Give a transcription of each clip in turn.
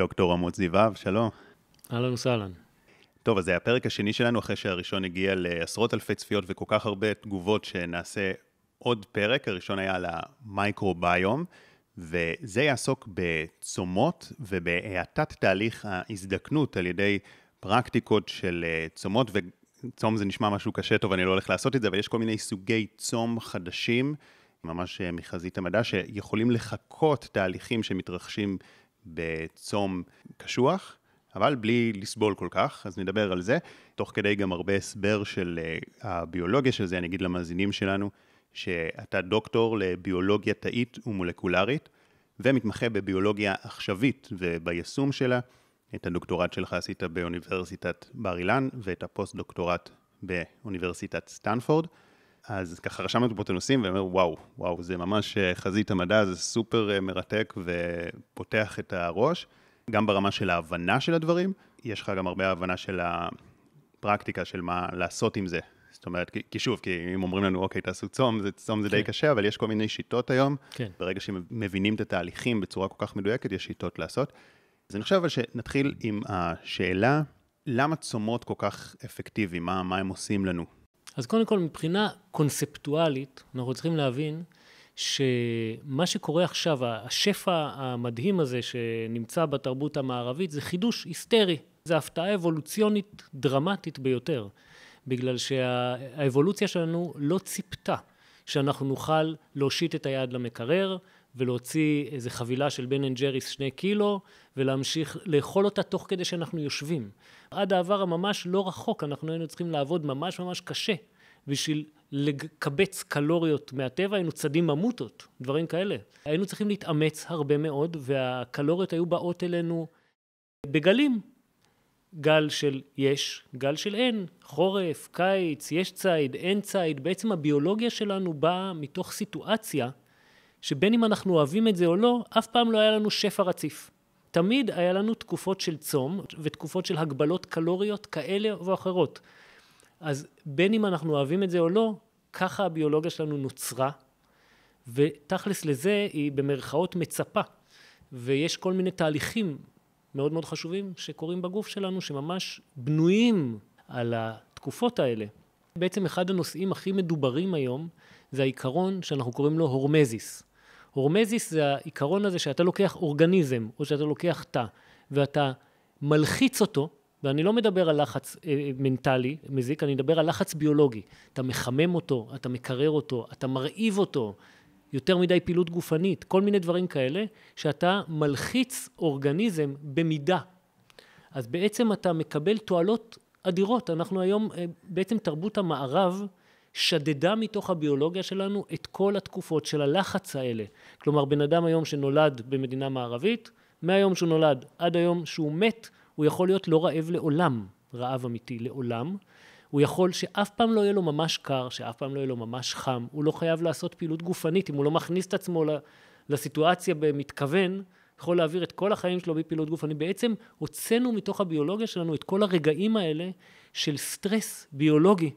דוקטור עמוד זיוואב, שלום. אהלן וסהלן. טוב, אז זה הפרק השני שלנו, אחרי שהראשון הגיע לעשרות אלפי צפיות וכל כך הרבה תגובות שנעשה עוד פרק. הראשון היה על המייקרוביום, וזה יעסוק בצומות ובהאטת תהליך ההזדקנות על ידי פרקטיקות של אה, צומות, וצום זה נשמע משהו קשה, טוב, אני לא הולך לעשות את זה, אבל יש כל מיני סוגי צום חדשים, ממש אה, מחזית המדע, שיכולים לחקות תהליכים שמתרחשים בצום קשוח. אבל בלי לסבול כל כך, אז נדבר על זה. תוך כדי גם הרבה הסבר של אה, הביולוגיה של זה, אני אגיד למאזינים שלנו, שאתה דוקטור לביולוגיה תאית ומולקולרית, ומתמחה בביולוגיה עכשווית וביישום שלה. את הדוקטורט שלך עשית באוניברסיטת בר אילן, ואת הפוסט-דוקטורט באוניברסיטת סטנפורד. אז ככה רשמנו פה את הנושאים ואומר, וואו, וואו, זה ממש אה, חזית המדע, זה סופר אה, מרתק ופותח את הראש. גם ברמה של ההבנה של הדברים, יש לך גם הרבה הבנה של הפרקטיקה, של מה לעשות עם זה. זאת אומרת, כי, כי שוב, כי אם אומרים לנו, אוקיי, תעשו צום, זה, צום זה כן. די קשה, אבל יש כל מיני שיטות היום. כן. ברגע שמבינים את התהליכים בצורה כל כך מדויקת, יש שיטות לעשות. אז אני חושב אבל שנתחיל עם השאלה, למה צומות כל כך אפקטיביים? מה, מה הם עושים לנו? אז קודם כל, מבחינה קונספטואלית, אנחנו צריכים להבין שמה שקורה עכשיו, השפע המדהים הזה שנמצא בתרבות המערבית, זה חידוש היסטרי. זו הפתעה אבולוציונית דרמטית ביותר, בגלל שהאבולוציה שלנו לא ציפתה שאנחנו נוכל להושיט את היד למקרר ולהוציא איזה חבילה של Ben and Jerry's שני קילו ולהמשיך לאכול אותה תוך כדי שאנחנו יושבים. עד העבר הממש לא רחוק, אנחנו היינו צריכים לעבוד ממש ממש קשה בשביל לקבץ קלוריות מהטבע, היינו צדים ממוטות, דברים כאלה. היינו צריכים להתאמץ הרבה מאוד, והקלוריות היו באות אלינו בגלים. גל של יש, גל של אין, חורף, קיץ, יש ציד, אין ציד. בעצם הביולוגיה שלנו באה מתוך סיטואציה שבין אם אנחנו אוהבים את זה או לא, אף פעם לא היה לנו שפע רציף. תמיד היה לנו תקופות של צום ותקופות של הגבלות קלוריות כאלה ואחרות. אז בין אם אנחנו אוהבים את זה או לא, ככה הביולוגיה שלנו נוצרה, ותכלס לזה היא במרכאות מצפה. ויש כל מיני תהליכים מאוד מאוד חשובים שקורים בגוף שלנו, שממש בנויים על התקופות האלה. בעצם אחד הנושאים הכי מדוברים היום זה העיקרון שאנחנו קוראים לו הורמזיס. הורמזיס זה העיקרון הזה שאתה לוקח אורגניזם, או שאתה לוקח תא, ואתה מלחיץ אותו, ואני לא מדבר על לחץ אה, מנטלי מזיק, אני מדבר על לחץ ביולוגי. אתה מחמם אותו, אתה מקרר אותו, אתה מרעיב אותו, יותר מדי פעילות גופנית, כל מיני דברים כאלה, שאתה מלחיץ אורגניזם במידה. אז בעצם אתה מקבל תועלות אדירות. אנחנו היום, אה, בעצם תרבות המערב שדדה מתוך הביולוגיה שלנו את כל התקופות של הלחץ האלה. כלומר, בן אדם היום שנולד במדינה מערבית, מהיום שהוא נולד עד היום שהוא מת, הוא יכול להיות לא רעב לעולם, רעב אמיתי לעולם. הוא יכול שאף פעם לא יהיה לו ממש קר, שאף פעם לא יהיה לו ממש חם, הוא לא חייב לעשות פעילות גופנית, אם הוא לא מכניס את עצמו לסיטואציה במתכוון, יכול להעביר את כל החיים שלו בפעילות גופנית. בעצם הוצאנו מתוך הביולוגיה שלנו את כל הרגעים האלה של סטרס ביולוגי.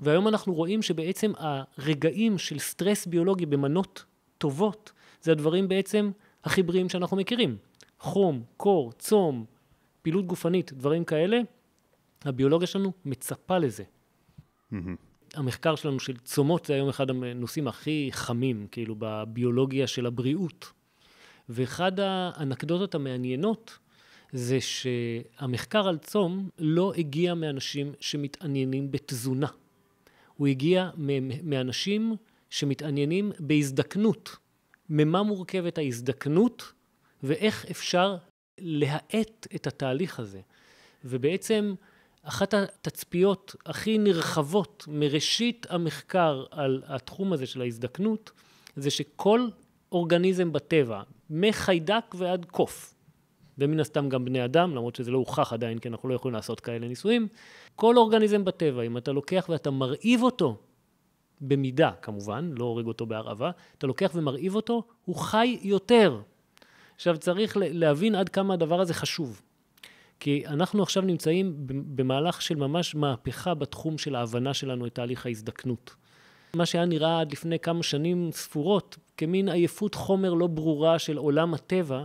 והיום אנחנו רואים שבעצם הרגעים של סטרס ביולוגי במנות טובות, זה הדברים בעצם הכי בריאים שאנחנו מכירים. חום, קור, צום, פעילות גופנית, דברים כאלה, הביולוגיה שלנו מצפה לזה. Mm-hmm. המחקר שלנו של צומות זה היום אחד הנושאים הכי חמים, כאילו, בביולוגיה של הבריאות. ואחד האנקדוטות המעניינות זה שהמחקר על צום לא הגיע מאנשים שמתעניינים בתזונה. הוא הגיע מאנשים שמתעניינים בהזדקנות. ממה מורכבת ההזדקנות ואיך אפשר להאט את התהליך הזה. ובעצם אחת התצפיות הכי נרחבות מראשית המחקר על התחום הזה של ההזדקנות, זה שכל אורגניזם בטבע, מחיידק ועד קוף, ומן הסתם גם בני אדם, למרות שזה לא הוכח עדיין, כי אנחנו לא יכולים לעשות כאלה ניסויים, כל אורגניזם בטבע, אם אתה לוקח ואתה מרעיב אותו, במידה כמובן, לא הורג אותו בהרעבה, אתה לוקח ומרעיב אותו, הוא חי יותר. עכשיו צריך להבין עד כמה הדבר הזה חשוב. כי אנחנו עכשיו נמצאים במהלך של ממש מהפכה בתחום של ההבנה שלנו את תהליך ההזדקנות. מה שהיה נראה עד לפני כמה שנים ספורות כמין עייפות חומר לא ברורה של עולם הטבע,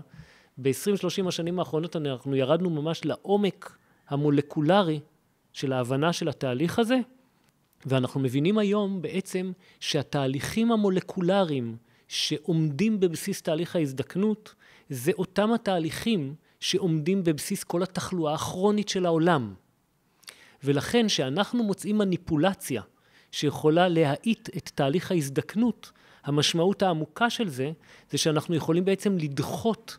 ב-20-30 השנים האחרונות אנחנו ירדנו ממש לעומק המולקולרי של ההבנה של התהליך הזה, ואנחנו מבינים היום בעצם שהתהליכים המולקולריים שעומדים בבסיס תהליך ההזדקנות, זה אותם התהליכים שעומדים בבסיס כל התחלואה הכרונית של העולם. ולכן כשאנחנו מוצאים מניפולציה שיכולה להאיט את תהליך ההזדקנות, המשמעות העמוקה של זה, זה שאנחנו יכולים בעצם לדחות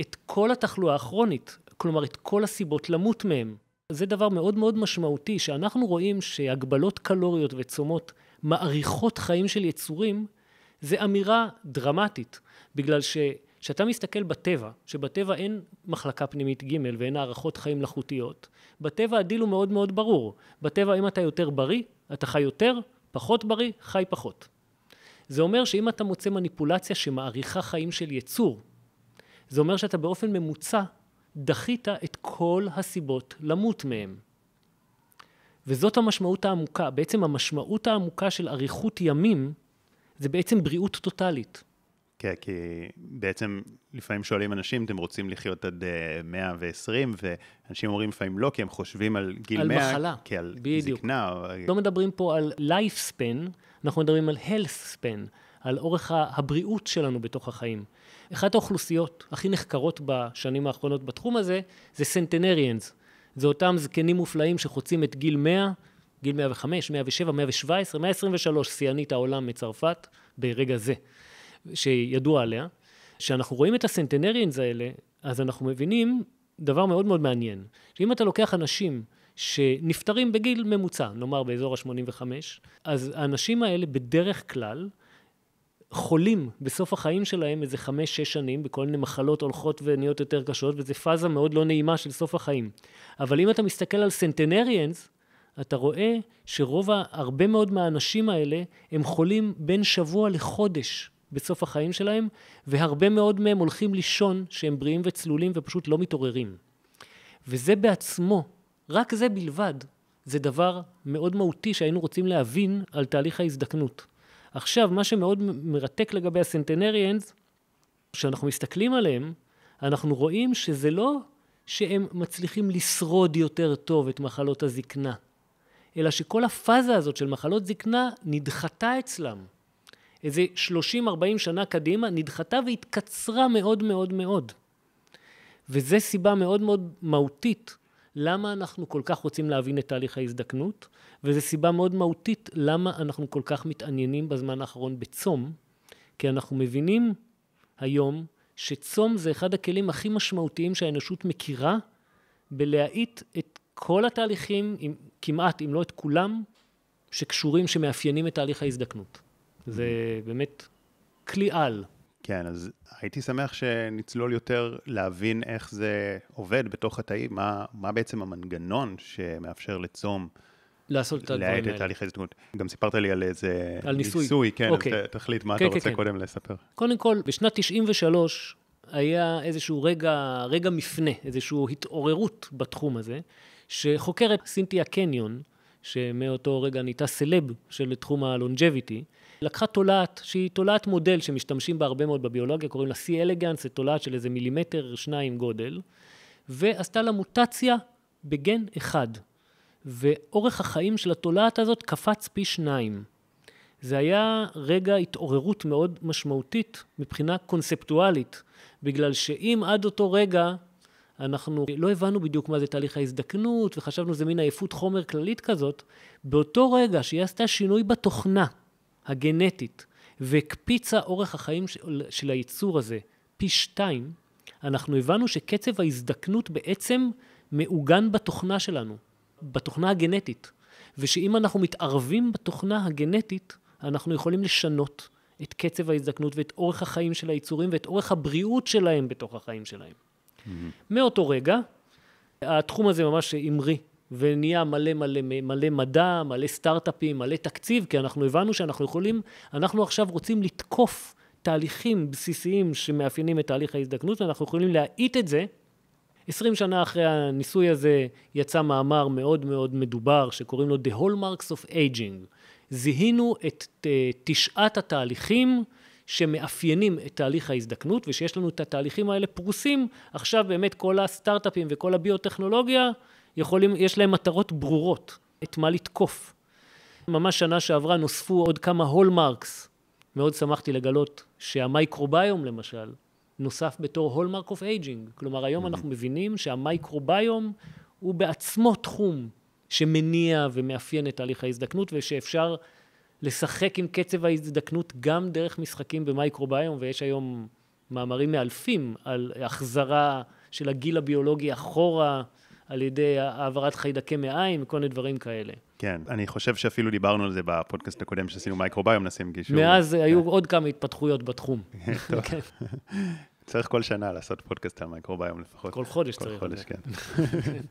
את כל התחלואה הכרונית, כלומר את כל הסיבות למות מהם. זה דבר מאוד מאוד משמעותי, שאנחנו רואים שהגבלות קלוריות וצומות מאריכות חיים של יצורים, זה אמירה דרמטית, בגלל שכשאתה מסתכל בטבע, שבטבע אין מחלקה פנימית ג' ואין הערכות חיים מלאכותיות, בטבע הדיל הוא מאוד מאוד ברור. בטבע אם אתה יותר בריא, אתה חי יותר, פחות בריא, חי פחות. זה אומר שאם אתה מוצא מניפולציה שמאריכה חיים של יצור, זה אומר שאתה באופן ממוצע דחית את כל הסיבות למות מהם. וזאת המשמעות העמוקה. בעצם המשמעות העמוקה של אריכות ימים זה בעצם בריאות טוטאלית. כן, כי בעצם לפעמים שואלים אנשים, אתם רוצים לחיות עד 120, אה, ואנשים אומרים לפעמים לא, כי הם חושבים על גיל על 100, על מחלה, כעל בדיוק. זקנה. או... לא מדברים פה על life span, אנחנו מדברים על health span, על אורך הבריאות שלנו בתוך החיים. אחת האוכלוסיות הכי נחקרות בשנים האחרונות בתחום הזה, זה סנטנריאנס. זה אותם זקנים מופלאים שחוצים את גיל 100, גיל 105, 107, 117, 123, שיאנית העולם מצרפת, ברגע זה. שידוע עליה, כשאנחנו רואים את הסנטנריאנס האלה, אז אנחנו מבינים דבר מאוד מאוד מעניין, שאם אתה לוקח אנשים שנפטרים בגיל ממוצע, נאמר באזור ה-85, אז האנשים האלה בדרך כלל חולים בסוף החיים שלהם איזה חמש-שש שנים בכל מיני מחלות הולכות ונהיות יותר קשות, וזו פאזה מאוד לא נעימה של סוף החיים. אבל אם אתה מסתכל על סנטנריאנס, אתה רואה שרוב, הרבה מאוד מהאנשים האלה הם חולים בין שבוע לחודש. בסוף החיים שלהם, והרבה מאוד מהם הולכים לישון שהם בריאים וצלולים ופשוט לא מתעוררים. וזה בעצמו, רק זה בלבד, זה דבר מאוד מהותי שהיינו רוצים להבין על תהליך ההזדקנות. עכשיו, מה שמאוד מרתק לגבי הסנטנריאנס, כשאנחנו מסתכלים עליהם, אנחנו רואים שזה לא שהם מצליחים לשרוד יותר טוב את מחלות הזקנה, אלא שכל הפאזה הזאת של מחלות זקנה נדחתה אצלם. איזה 30-40 שנה קדימה, נדחתה והתקצרה מאוד מאוד מאוד. וזו סיבה מאוד מאוד מהותית למה אנחנו כל כך רוצים להבין את תהליך ההזדקנות, וזו סיבה מאוד מהותית למה אנחנו כל כך מתעניינים בזמן האחרון בצום, כי אנחנו מבינים היום שצום זה אחד הכלים הכי משמעותיים שהאנושות מכירה בלהאיט את כל התהליכים, כמעט, אם לא את כולם, שקשורים, שמאפיינים את תהליך ההזדקנות. זה באמת כלי על. כן, אז הייתי שמח שנצלול יותר להבין איך זה עובד בתוך התאים, מה, מה בעצם המנגנון שמאפשר לצום. לעשות את הדברים האלה. להאט את תהליך ההזדקנות. גם סיפרת לי על איזה על ניסוי. ניסוי, כן, אוקיי. אז תחליט מה כן, אתה כן, רוצה כן. קודם לספר. קודם כל, בשנת 93 היה איזשהו רגע, רגע מפנה, איזושהי התעוררות בתחום הזה, שחוקרת סינתיה קניון, שמאותו רגע נהייתה סלב של תחום הלונג'ביטי, לקחה תולעת שהיא תולעת מודל שמשתמשים בה הרבה מאוד בביולוגיה, קוראים לה C אלגנס, זו תולעת של איזה מילימטר שניים גודל, ועשתה לה מוטציה בגן אחד, ואורך החיים של התולעת הזאת קפץ פי שניים. זה היה רגע התעוררות מאוד משמעותית מבחינה קונספטואלית, בגלל שאם עד אותו רגע אנחנו לא הבנו בדיוק מה זה תהליך ההזדקנות, וחשבנו זה מין עייפות חומר כללית כזאת, באותו רגע שהיא עשתה שינוי בתוכנה הגנטית, והקפיצה אורך החיים של, של היצור הזה פי שתיים, אנחנו הבנו שקצב ההזדקנות בעצם מעוגן בתוכנה שלנו, בתוכנה הגנטית, ושאם אנחנו מתערבים בתוכנה הגנטית, אנחנו יכולים לשנות את קצב ההזדקנות ואת אורך החיים של היצורים ואת אורך הבריאות שלהם בתוך החיים שלהם. Mm-hmm. מאותו רגע, התחום הזה ממש המריא ונהיה מלא מלא מלא מדע, מלא סטארט-אפים, מלא תקציב, כי אנחנו הבנו שאנחנו יכולים, אנחנו עכשיו רוצים לתקוף תהליכים בסיסיים שמאפיינים את תהליך ההזדקנות, ואנחנו יכולים להאיט את זה. עשרים שנה אחרי הניסוי הזה יצא מאמר מאוד מאוד מדובר, שקוראים לו The Hallmarks of Aging. זיהינו את תשעת התהליכים שמאפיינים את תהליך ההזדקנות, ושיש לנו את התהליכים האלה פרוסים, עכשיו באמת כל הסטארט-אפים וכל הביוטכנולוגיה, יכולים, יש להם מטרות ברורות, את מה לתקוף. ממש שנה שעברה נוספו עוד כמה hallmarks. מאוד שמחתי לגלות שהמייקרוביום למשל, נוסף בתור hallmark of aging. כלומר, היום אנחנו מבינים שהמייקרוביום הוא בעצמו תחום שמניע ומאפיין את תהליך ההזדקנות, ושאפשר לשחק עם קצב ההזדקנות גם דרך משחקים במייקרוביום, ויש היום מאמרים מאלפים על החזרה של הגיל הביולוגי אחורה על ידי העברת חיידקי מעיים וכל מיני דברים כאלה. כן, אני חושב שאפילו דיברנו על זה בפודקאסט הקודם שעשינו מייקרוביום, נשים גישור. מאז כן. היו עוד כמה התפתחויות בתחום. כן. צריך כל שנה לעשות פודקאסט על מייקרוביום לפחות. כל חודש כל צריך. חודש, כן.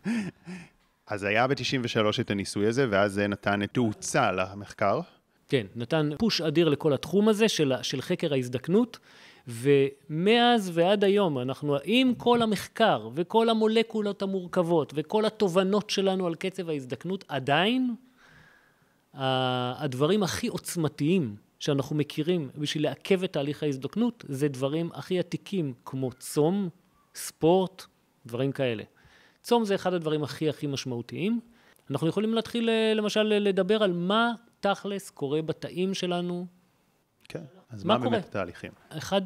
אז היה ב-93 את הניסוי הזה, ואז זה נתן תאוצה למחקר. כן, נתן פוש אדיר לכל התחום הזה של, של חקר ההזדקנות, ומאז ועד היום אנחנו, עם כל המחקר וכל המולקולות המורכבות וכל התובנות שלנו על קצב ההזדקנות, עדיין הדברים הכי עוצמתיים שאנחנו מכירים בשביל לעכב את תהליך ההזדקנות, זה דברים הכי עתיקים, כמו צום, ספורט, דברים כאלה. צום זה אחד הדברים הכי הכי משמעותיים. אנחנו יכולים להתחיל למשל לדבר על מה תכלס קורה בתאים שלנו. כן, אז מה, מה באמת התהליכים? אחד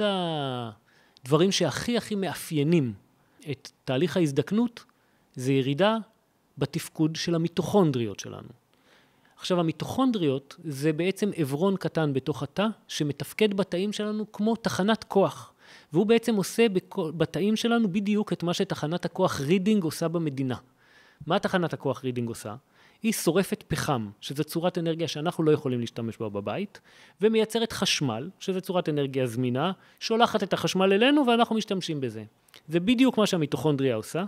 הדברים שהכי הכי מאפיינים את תהליך ההזדקנות זה ירידה בתפקוד של המיטוכונדריות שלנו. עכשיו, המיטוכונדריות זה בעצם עברון קטן בתוך התא, שמתפקד בתאים שלנו כמו תחנת כוח. והוא בעצם עושה בתאים שלנו בדיוק את מה שתחנת הכוח רידינג עושה במדינה. מה תחנת הכוח רידינג עושה? היא שורפת פחם, שזו צורת אנרגיה שאנחנו לא יכולים להשתמש בה בבית, ומייצרת חשמל, שזו צורת אנרגיה זמינה, שולחת את החשמל אלינו ואנחנו משתמשים בזה. זה בדיוק מה שהמיטוכונדריה עושה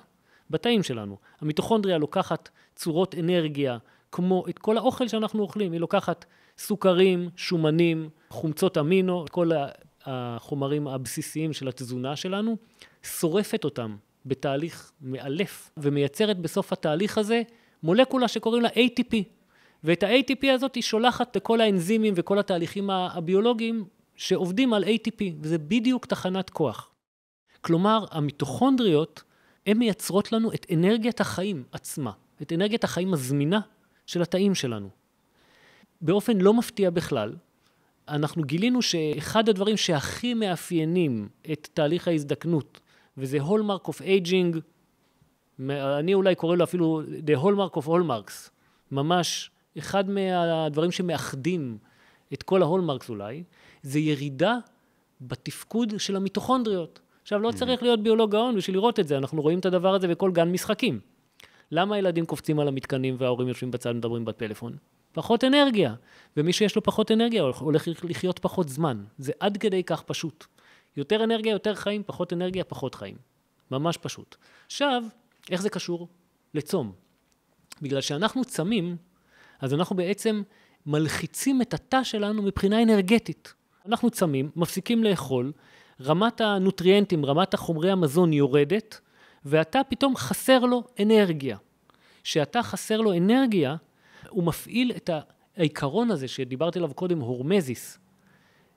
בתאים שלנו. המיטוכונדריה לוקחת צורות אנרגיה כמו את כל האוכל שאנחנו אוכלים, היא לוקחת סוכרים, שומנים, חומצות אמינו, את כל החומרים הבסיסיים של התזונה שלנו, שורפת אותם בתהליך מאלף ומייצרת בסוף התהליך הזה מולקולה שקוראים לה ATP. ואת ה-ATP הזאת היא שולחת לכל האנזימים וכל התהליכים הביולוגיים שעובדים על ATP, וזה בדיוק תחנת כוח. כלומר, המיטוכונדריות, הן מייצרות לנו את אנרגיית החיים עצמה, את אנרגיית החיים הזמינה של התאים שלנו. באופן לא מפתיע בכלל, אנחנו גילינו שאחד הדברים שהכי מאפיינים את תהליך ההזדקנות, וזה hallmark of aging, אני אולי קורא לו אפילו The Hallmark of Hallmarks, ממש אחד מהדברים שמאחדים את כל ה hallmarks אולי, זה ירידה בתפקוד של המיטוכונדריות. עכשיו, לא mm-hmm. צריך להיות ביולוג גאון בשביל לראות את זה, אנחנו רואים את הדבר הזה בכל גן משחקים. למה הילדים קופצים על המתקנים וההורים יושבים בצד ומדברים בפלאפון? פחות אנרגיה. ומי שיש לו פחות אנרגיה הולך לחיות פחות זמן. זה עד כדי כך פשוט. יותר אנרגיה, יותר חיים, פחות אנרגיה, פחות חיים. ממש פשוט. עכשיו, איך זה קשור לצום? בגלל שאנחנו צמים, אז אנחנו בעצם מלחיצים את התא שלנו מבחינה אנרגטית. אנחנו צמים, מפסיקים לאכול, רמת הנוטריאנטים, רמת החומרי המזון יורדת, והתא פתאום חסר לו אנרגיה. כשהתא חסר לו אנרגיה, הוא מפעיל את העיקרון הזה שדיברתי עליו קודם, הורמזיס.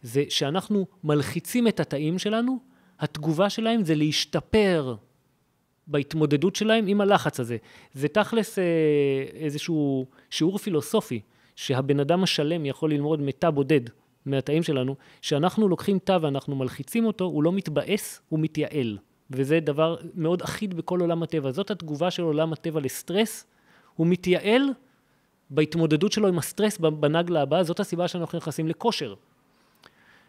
זה שאנחנו מלחיצים את התאים שלנו, התגובה שלהם זה להשתפר בהתמודדות שלהם עם הלחץ הזה. זה תכלס אה, איזשהו שיעור פילוסופי, שהבן אדם השלם יכול ללמוד מתא בודד מהתאים שלנו, שאנחנו לוקחים תא ואנחנו מלחיצים אותו, הוא לא מתבאס, הוא מתייעל. וזה דבר מאוד אחיד בכל עולם הטבע. זאת התגובה של עולם הטבע לסטרס, הוא מתייעל בהתמודדות שלו עם הסטרס בנגלה הבאה, זאת הסיבה שאנחנו נכנסים לכושר.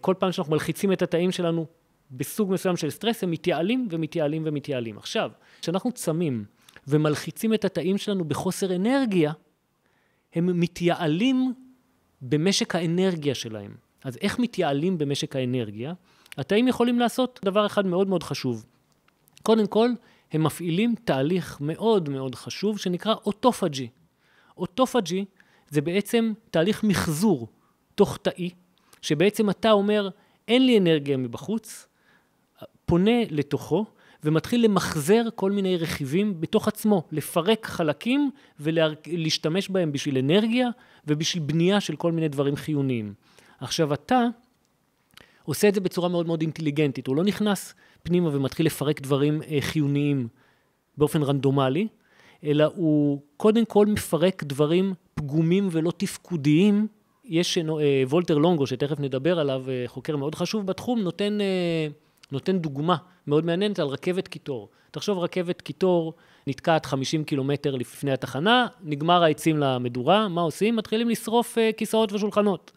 כל פעם שאנחנו מלחיצים את התאים שלנו בסוג מסוים של סטרס, הם מתייעלים ומתייעלים ומתייעלים. עכשיו, כשאנחנו צמים ומלחיצים את התאים שלנו בחוסר אנרגיה, הם מתייעלים במשק האנרגיה שלהם. אז איך מתייעלים במשק האנרגיה? התאים יכולים לעשות דבר אחד מאוד מאוד חשוב. קודם כל, הם מפעילים תהליך מאוד מאוד חשוב שנקרא אוטופג'י. אוטופג'י זה בעצם תהליך מחזור תוך תאי, שבעצם אתה אומר, אין לי אנרגיה מבחוץ, פונה לתוכו ומתחיל למחזר כל מיני רכיבים בתוך עצמו, לפרק חלקים ולהשתמש בהם בשביל אנרגיה ובשביל בנייה של כל מיני דברים חיוניים. עכשיו אתה עושה את זה בצורה מאוד מאוד אינטליגנטית. הוא לא נכנס פנימה ומתחיל לפרק דברים אה, חיוניים באופן רנדומלי, אלא הוא קודם כל מפרק דברים פגומים ולא תפקודיים. יש אה, וולטר לונגו, שתכף נדבר עליו, אה, חוקר מאוד חשוב בתחום, נותן, נותן דוגמה מאוד מעניינת על רכבת קיטור. תחשוב, רכבת קיטור נתקעת 50 קילומטר לפני התחנה, נגמר העצים למדורה, מה עושים? מתחילים לשרוף כיסאות ושולחנות.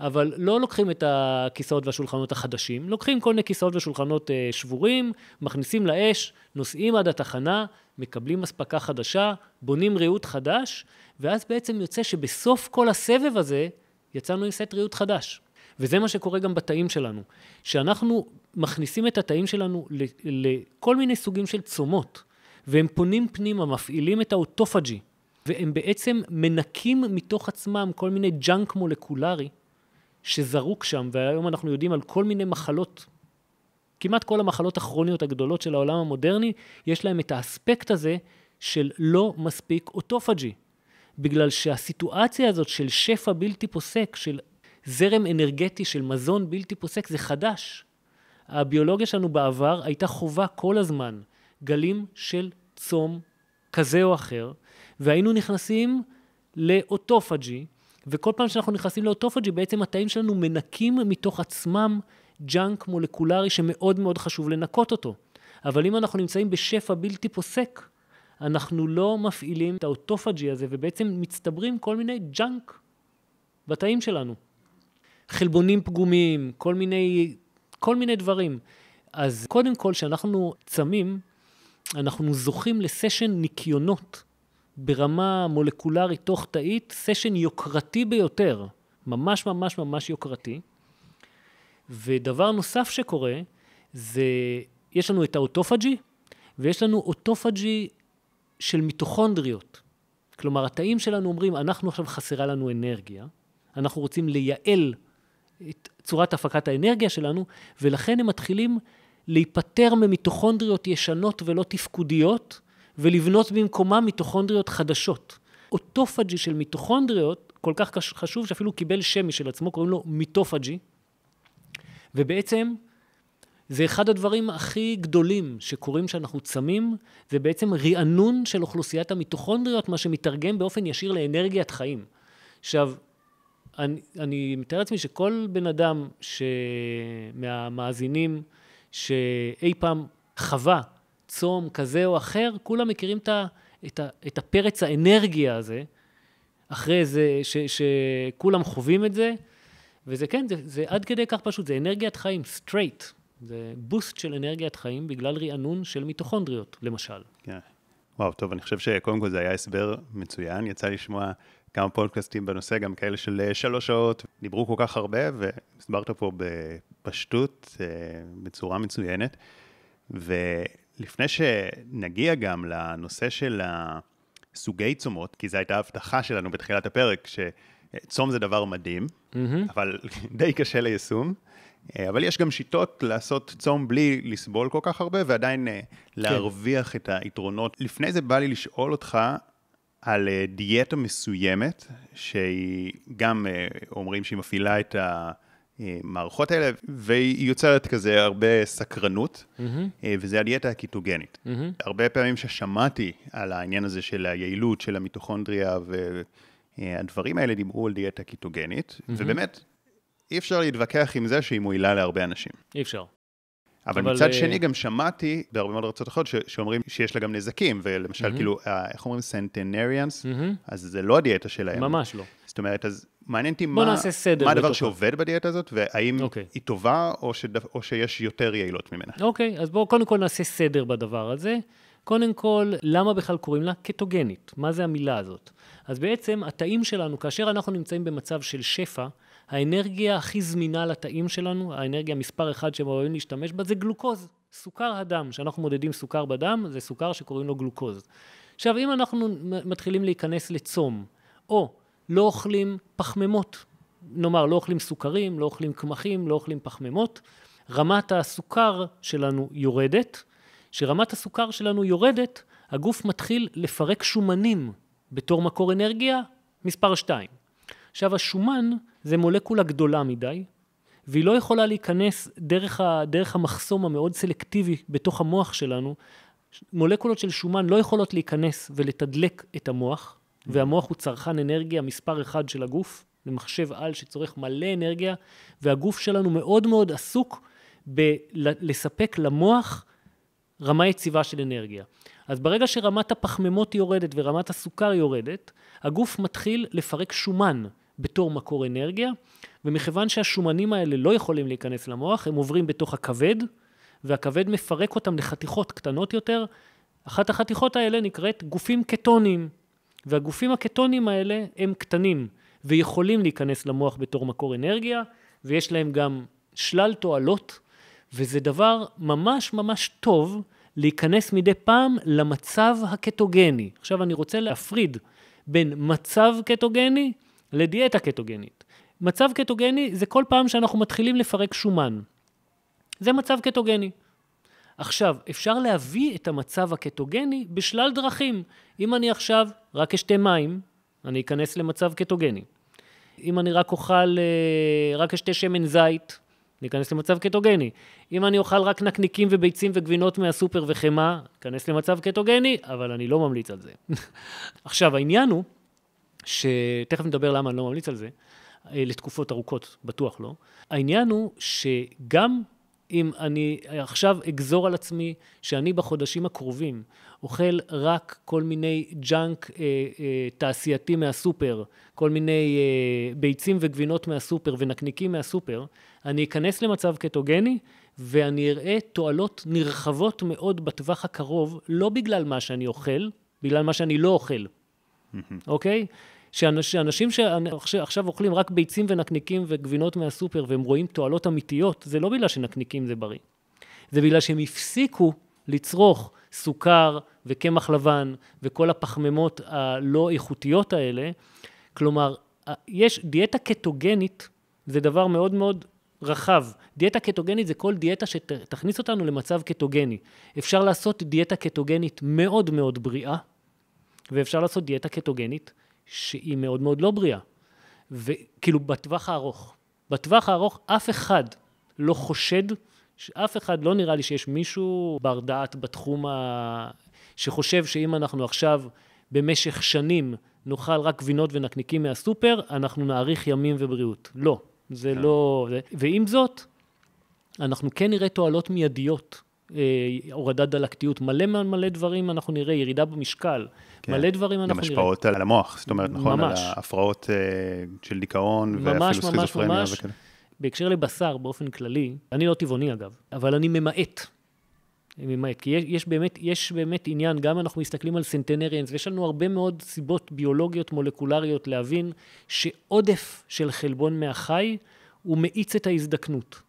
אבל לא לוקחים את הכיסאות והשולחנות החדשים, לוקחים כל מיני כיסאות ושולחנות אה, שבורים, מכניסים לאש, נוסעים עד התחנה, מקבלים אספקה חדשה, בונים ריהוט חדש, ואז בעצם יוצא שבסוף כל הסבב הזה, יצאנו עם סט ריהוט חדש. וזה מה שקורה גם בתאים שלנו, שאנחנו מכניסים את התאים שלנו לכל מיני סוגים של צומות, והם פונים פנימה, מפעילים את ה autophagy, והם בעצם מנקים מתוך עצמם כל מיני junk מולקולרי, שזרוק שם, והיום אנחנו יודעים על כל מיני מחלות, כמעט כל המחלות הכרוניות הגדולות של העולם המודרני, יש להם את האספקט הזה של לא מספיק autophagy. בגלל שהסיטואציה הזאת של שפע בלתי פוסק, של זרם אנרגטי של מזון בלתי פוסק, זה חדש. הביולוגיה שלנו בעבר הייתה חובה כל הזמן גלים של צום כזה או אחר, והיינו נכנסים ל autophagy, וכל פעם שאנחנו נכנסים ל autophagy, בעצם התאים שלנו מנקים מתוך עצמם junk מולקולרי שמאוד מאוד חשוב לנקות אותו. אבל אם אנחנו נמצאים בשפע בלתי פוסק, אנחנו לא מפעילים את ה autophagy הזה, ובעצם מצטברים כל מיני junk בתאים שלנו. חלבונים פגומים, כל מיני, כל מיני דברים. אז קודם כל, כשאנחנו צמים, אנחנו זוכים לסשן ניקיונות ברמה מולקולרית תוך תאית, סשן יוקרתי ביותר, ממש ממש ממש יוקרתי. ודבר נוסף שקורה, זה, יש לנו את האוטופג'י, ויש לנו אוטופג'י של מיטוכונדריות. כלומר, התאים שלנו אומרים, אנחנו עכשיו חסרה לנו אנרגיה, אנחנו רוצים לייעל צורת הפקת האנרגיה שלנו, ולכן הם מתחילים להיפטר ממיטוכונדריות ישנות ולא תפקודיות, ולבנות במקומם מיטוכונדריות חדשות. אוטופג'י של מיטוכונדריות כל כך חשוב שאפילו קיבל שם משל עצמו, קוראים לו מיטופג'י, ובעצם זה אחד הדברים הכי גדולים שקורים כשאנחנו צמים, זה בעצם רענון של אוכלוסיית המיטוכונדריות, מה שמתרגם באופן ישיר לאנרגיית חיים. עכשיו, אני, אני מתאר לעצמי שכל בן אדם מהמאזינים שאי פעם חווה צום כזה או אחר, כולם מכירים את, ה, את, ה, את הפרץ האנרגיה הזה, אחרי זה, ש, שכולם חווים את זה, וזה כן, זה, זה עד כדי כך פשוט, זה אנרגיית חיים, straight. זה בוסט של אנרגיית חיים בגלל רענון של מיטוכונדריות, למשל. כן. וואו, טוב, אני חושב שקודם כל זה היה הסבר מצוין. יצא לשמוע כמה פודקאסטים בנושא, גם כאלה של אה, שלוש שעות. דיברו כל כך הרבה, והסברת פה בפשטות, אה, בצורה מצוינת. ו... לפני שנגיע גם לנושא של סוגי צומות, כי זו הייתה הבטחה שלנו בתחילת הפרק, שצום זה דבר מדהים, mm-hmm. אבל די קשה ליישום. אבל יש גם שיטות לעשות צום בלי לסבול כל כך הרבה, ועדיין כן. להרוויח את היתרונות. לפני זה בא לי לשאול אותך על דיאטה מסוימת, שהיא גם אומרים שהיא מפעילה את ה... המערכות האלה, והיא יוצרת כזה הרבה סקרנות, mm-hmm. וזה הדיאטה הקיטוגנית. Mm-hmm. הרבה פעמים ששמעתי על העניין הזה של היעילות של המיטוכונדריה, והדברים האלה דיברו על דיאטה קיטוגנית, mm-hmm. ובאמת, אי אפשר להתווכח עם זה שהיא מועילה להרבה אנשים. אי אפשר. אבל, אבל מצד uh... שני גם שמעתי בהרבה מאוד ארצות אחרות שאומרים שיש לה גם נזקים, ולמשל mm-hmm. כאילו, איך אומרים סנטנריאנס, mm-hmm. אז זה לא הדיאטה שלהם. ממש לא. זאת אומרת, אז מעניין אותי מה, מה הדבר שעובד בדיאטה הזאת, והאם okay. אוקיי. היא טובה, או, שד... או שיש יותר יעילות ממנה. אוקיי, okay, אז בואו קודם כל נעשה סדר בדבר הזה. קודם כל, למה בכלל קוראים לה קטוגנית? מה זה המילה הזאת? אז בעצם התאים שלנו, כאשר אנחנו נמצאים במצב של שפע, האנרגיה הכי זמינה לתאים שלנו, האנרגיה מספר אחד שהם אוהבים להשתמש בה, זה גלוקוז, סוכר הדם. כשאנחנו מודדים סוכר בדם, זה סוכר שקוראים לו גלוקוז. עכשיו, אם אנחנו מתחילים להיכנס לצום, או לא אוכלים פחמימות. נאמר, לא אוכלים סוכרים, לא אוכלים קמחים, לא אוכלים פחמימות. רמת הסוכר שלנו יורדת. כשרמת הסוכר שלנו יורדת, הגוף מתחיל לפרק שומנים בתור מקור אנרגיה מספר 2. עכשיו, השומן זה מולקולה גדולה מדי, והיא לא יכולה להיכנס דרך, ה, דרך המחסום המאוד סלקטיבי בתוך המוח שלנו. מולקולות של שומן לא יכולות להיכנס ולתדלק את המוח, והמוח הוא צרכן אנרגיה מספר אחד של הגוף, זה מחשב על שצורך מלא אנרגיה, והגוף שלנו מאוד מאוד עסוק בלספק למוח רמה יציבה של אנרגיה. אז ברגע שרמת הפחמימות יורדת ורמת הסוכר יורדת, הגוף מתחיל לפרק שומן בתור מקור אנרגיה, ומכיוון שהשומנים האלה לא יכולים להיכנס למוח, הם עוברים בתוך הכבד, והכבד מפרק אותם לחתיכות קטנות יותר. אחת החתיכות האלה נקראת גופים קטוניים, והגופים הקטוניים האלה הם קטנים ויכולים להיכנס למוח בתור מקור אנרגיה, ויש להם גם שלל תועלות, וזה דבר ממש ממש טוב להיכנס מדי פעם למצב הקטוגני. עכשיו אני רוצה להפריד בין מצב קטוגני לדיאטה קטוגנית. מצב קטוגני זה כל פעם שאנחנו מתחילים לפרק שומן. זה מצב קטוגני. עכשיו, אפשר להביא את המצב הקטוגני בשלל דרכים. אם אני עכשיו רק אשתה מים, אני אכנס למצב קטוגני. אם אני רק אוכל, אה, רק אשתה שמן זית, אני אכנס למצב קטוגני. אם אני אוכל רק נקניקים וביצים וגבינות מהסופר וחמאה, אכנס למצב קטוגני, אבל אני לא ממליץ על זה. עכשיו, העניין הוא, שתכף נדבר למה אני לא ממליץ על זה, אה, לתקופות ארוכות, בטוח לא. העניין הוא שגם אם אני עכשיו אגזור על עצמי שאני בחודשים הקרובים אוכל רק כל מיני ג'אנק אה, אה, תעשייתי מהסופר, כל מיני אה, ביצים וגבינות מהסופר ונקניקים מהסופר, אני אכנס למצב קטוגני ואני אראה תועלות נרחבות מאוד בטווח הקרוב, לא בגלל מה שאני אוכל, בגלל מה שאני לא אוכל, אוקיי? שאנשים שעכשיו אוכלים רק ביצים ונקניקים וגבינות מהסופר והם רואים תועלות אמיתיות, זה לא בגלל שנקניקים זה בריא. זה בגלל שהם הפסיקו לצרוך סוכר וקמח לבן וכל הפחמימות הלא איכותיות האלה. כלומר, יש דיאטה קטוגנית, זה דבר מאוד מאוד רחב. דיאטה קטוגנית זה כל דיאטה שתכניס אותנו למצב קטוגני. אפשר לעשות דיאטה קטוגנית מאוד מאוד בריאה, ואפשר לעשות דיאטה קטוגנית שהיא מאוד מאוד לא בריאה. וכאילו בטווח הארוך. בטווח הארוך אף אחד לא חושד, אף אחד לא נראה לי שיש מישהו בר דעת בתחום ה... שחושב שאם אנחנו עכשיו במשך שנים נאכל רק גבינות ונקניקים מהסופר, אנחנו נאריך ימים ובריאות. לא, זה כן. לא... ועם זאת, אנחנו כן נראה תועלות מיידיות הורדת דלקתיות, מלא מלא דברים אנחנו נראה, ירידה במשקל, כן. מלא דברים אנחנו נראה. גם השפעות על המוח, זאת אומרת, נכון? ממש. על ההפרעות אה, של דיכאון ואפילו סכיזופרניה ממש, וכאלה. בהקשר לבשר באופן כללי, אני לא טבעוני אגב, אבל אני ממעט. ממעט, כי יש, יש, באמת, יש באמת עניין, גם אנחנו מסתכלים על סנטנריאנס, ויש לנו הרבה מאוד סיבות ביולוגיות מולקולריות להבין שעודף של חלבון מהחי הוא מאיץ את ההזדקנות.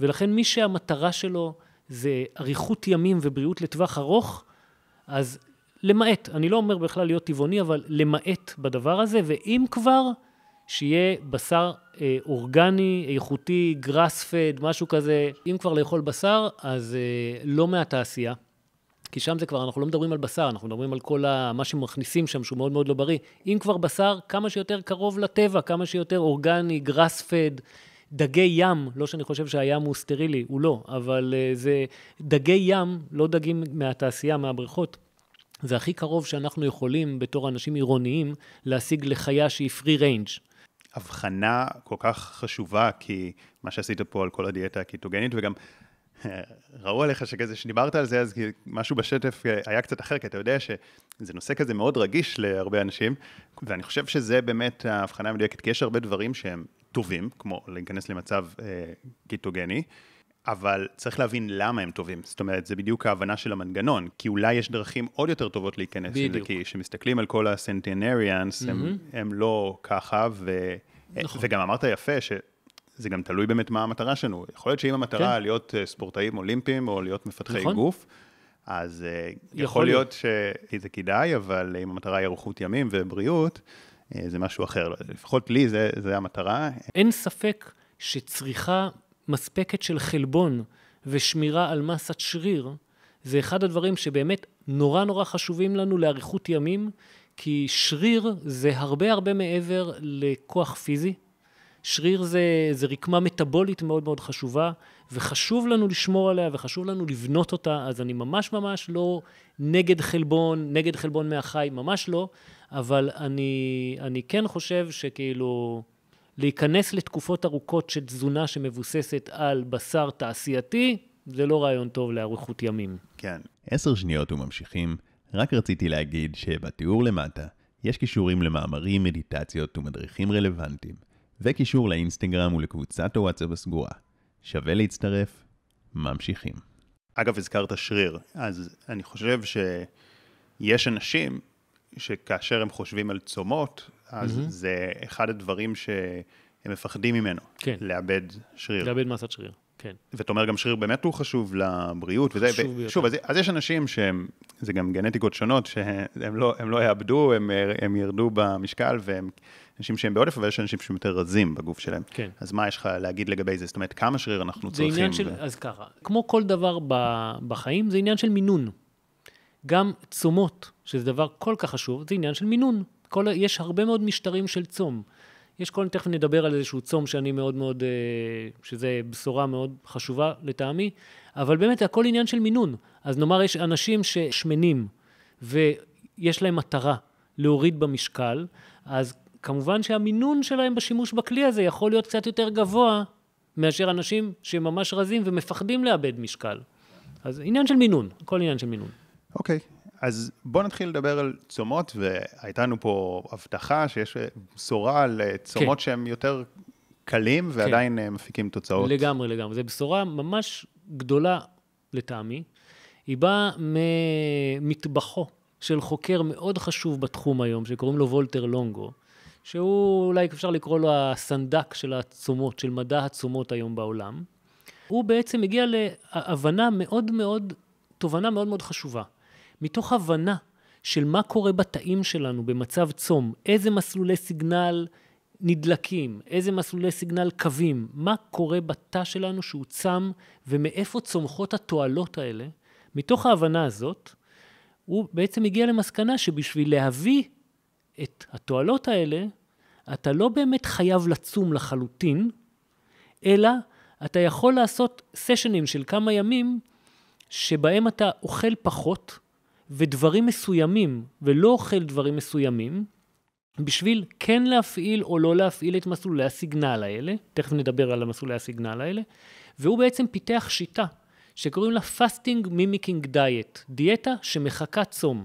ולכן מי שהמטרה שלו זה אריכות ימים ובריאות לטווח ארוך, אז למעט, אני לא אומר בכלל להיות טבעוני, אבל למעט בדבר הזה, ואם כבר, שיהיה בשר אה, אורגני, איכותי, גראס פד, משהו כזה. אם כבר לאכול בשר, אז אה, לא מהתעשייה. כי שם זה כבר, אנחנו לא מדברים על בשר, אנחנו מדברים על כל ה, מה שמכניסים שם, שהוא מאוד מאוד לא בריא. אם כבר בשר, כמה שיותר קרוב לטבע, כמה שיותר אורגני, גראס פד, דגי ים, לא שאני חושב שהים הוא סטרילי, הוא לא, אבל uh, זה דגי ים, לא דגים מהתעשייה, מהבריכות. זה הכי קרוב שאנחנו יכולים, בתור אנשים עירוניים, להשיג לחיה שהיא פרי ריינג'. הבחנה כל כך חשובה, כי מה שעשית פה על כל הדיאטה הקיטוגנית, וגם ראו עליך שכזה שדיברת על זה, אז משהו בשטף היה קצת אחר, כי אתה יודע שזה נושא כזה מאוד רגיש להרבה אנשים, ואני חושב שזה באמת ההבחנה המדויקת, כי יש הרבה דברים שהם טובים, כמו להיכנס למצב אה, קיטוגני, אבל צריך להבין למה הם טובים. זאת אומרת, זה בדיוק ההבנה של המנגנון, כי אולי יש דרכים עוד יותר טובות להיכנס בדיוק. לזה, כי כשמסתכלים על כל הסנטנריאנס, mm-hmm. הם, הם לא ככה, ו... נכון. וגם אמרת יפה ש... זה גם תלוי באמת מה המטרה שלנו. יכול להיות שאם המטרה כן. להיות אה, ספורטאים אולימפיים או להיות מפתחי נכון. גוף, אז אה, יכול, יכול להיות שזה כדאי, אבל אם המטרה היא ארוחות ימים ובריאות, אה, זה משהו אחר. לפחות לי זה, זה המטרה. אין ספק שצריכה מספקת של חלבון ושמירה על מסת שריר, זה אחד הדברים שבאמת נורא נורא חשובים לנו לאריכות ימים, כי שריר זה הרבה הרבה מעבר לכוח פיזי, שריר זה, זה רקמה מטבולית מאוד מאוד חשובה, וחשוב לנו לשמור עליה וחשוב לנו לבנות אותה, אז אני ממש ממש לא נגד חלבון, נגד חלבון מהחי, ממש לא, אבל אני, אני כן חושב שכאילו להיכנס לתקופות ארוכות של תזונה שמבוססת על בשר תעשייתי, זה לא רעיון טוב לאריכות ימים. כן. עשר שניות וממשיכים, רק רציתי להגיד שבתיאור למטה יש קישורים למאמרים, מדיטציות ומדריכים רלוונטיים, וקישור לאינסטגרם ולקבוצת הוואטסאפ הסגורה. שווה להצטרף, ממשיכים. אגב, הזכרת שריר, אז אני חושב שיש אנשים שכאשר הם חושבים על צומות, אז mm-hmm. זה אחד הדברים שהם מפחדים ממנו, כן. לאבד שריר. לאבד מסת שריר, כן. ואתה אומר גם שריר באמת הוא חשוב לבריאות, וזה, חשוב ו- ביותר. שוב, אז, אז יש אנשים שהם, זה גם גנטיקות שונות, שהם לא, הם לא יאבדו, הם, הם ירדו במשקל, והם אנשים שהם בעודף, אבל יש אנשים שהם יותר רזים בגוף שלהם. כן. אז מה יש לך להגיד לגבי זה? זאת אומרת, כמה שריר אנחנו זה צריכים? עניין של, ו- אז ככה, כמו כל דבר ב- בחיים, זה עניין של מינון. גם צומות, שזה דבר כל כך חשוב, זה עניין של מינון. כל, יש הרבה מאוד משטרים של צום. יש כל, תכף נדבר על איזשהו צום שאני מאוד מאוד, אה, שזה בשורה מאוד חשובה לטעמי, אבל באמת הכל עניין של מינון. אז נאמר, יש אנשים ששמנים, ויש להם מטרה להוריד במשקל, אז כמובן שהמינון שלהם בשימוש בכלי הזה יכול להיות קצת יותר גבוה מאשר אנשים שממש רזים ומפחדים לאבד משקל. אז עניין של מינון, הכל עניין של מינון. אוקיי, אז בואו נתחיל לדבר על צומות, והייתה לנו פה הבטחה שיש בשורה על אה, צומות כן. שהם יותר קלים ועדיין אה, מפיקים תוצאות. לגמרי, לגמרי. זו בשורה ממש גדולה לטעמי. היא באה ממטבחו של חוקר מאוד חשוב בתחום היום, שקוראים לו וולטר לונגו, שהוא אולי אפשר לקרוא לו הסנדק של הצומות, של מדע הצומות היום בעולם. הוא בעצם הגיע להבנה מאוד מאוד, תובנה מאוד מאוד חשובה. מתוך הבנה של מה קורה בתאים שלנו במצב צום, איזה מסלולי סיגנל נדלקים, איזה מסלולי סיגנל קווים, מה קורה בתא שלנו שהוא צם ומאיפה צומחות התועלות האלה, מתוך ההבנה הזאת, הוא בעצם הגיע למסקנה שבשביל להביא את התועלות האלה, אתה לא באמת חייב לצום לחלוטין, אלא אתה יכול לעשות סשנים של כמה ימים שבהם אתה אוכל פחות ודברים מסוימים ולא אוכל דברים מסוימים, בשביל כן להפעיל או לא להפעיל את מסלולי הסיגנל האלה, תכף נדבר על המסלולי הסיגנל האלה, והוא בעצם פיתח שיטה שקוראים לה Fasting Mimicking Diet, דיאטה שמחקה צום.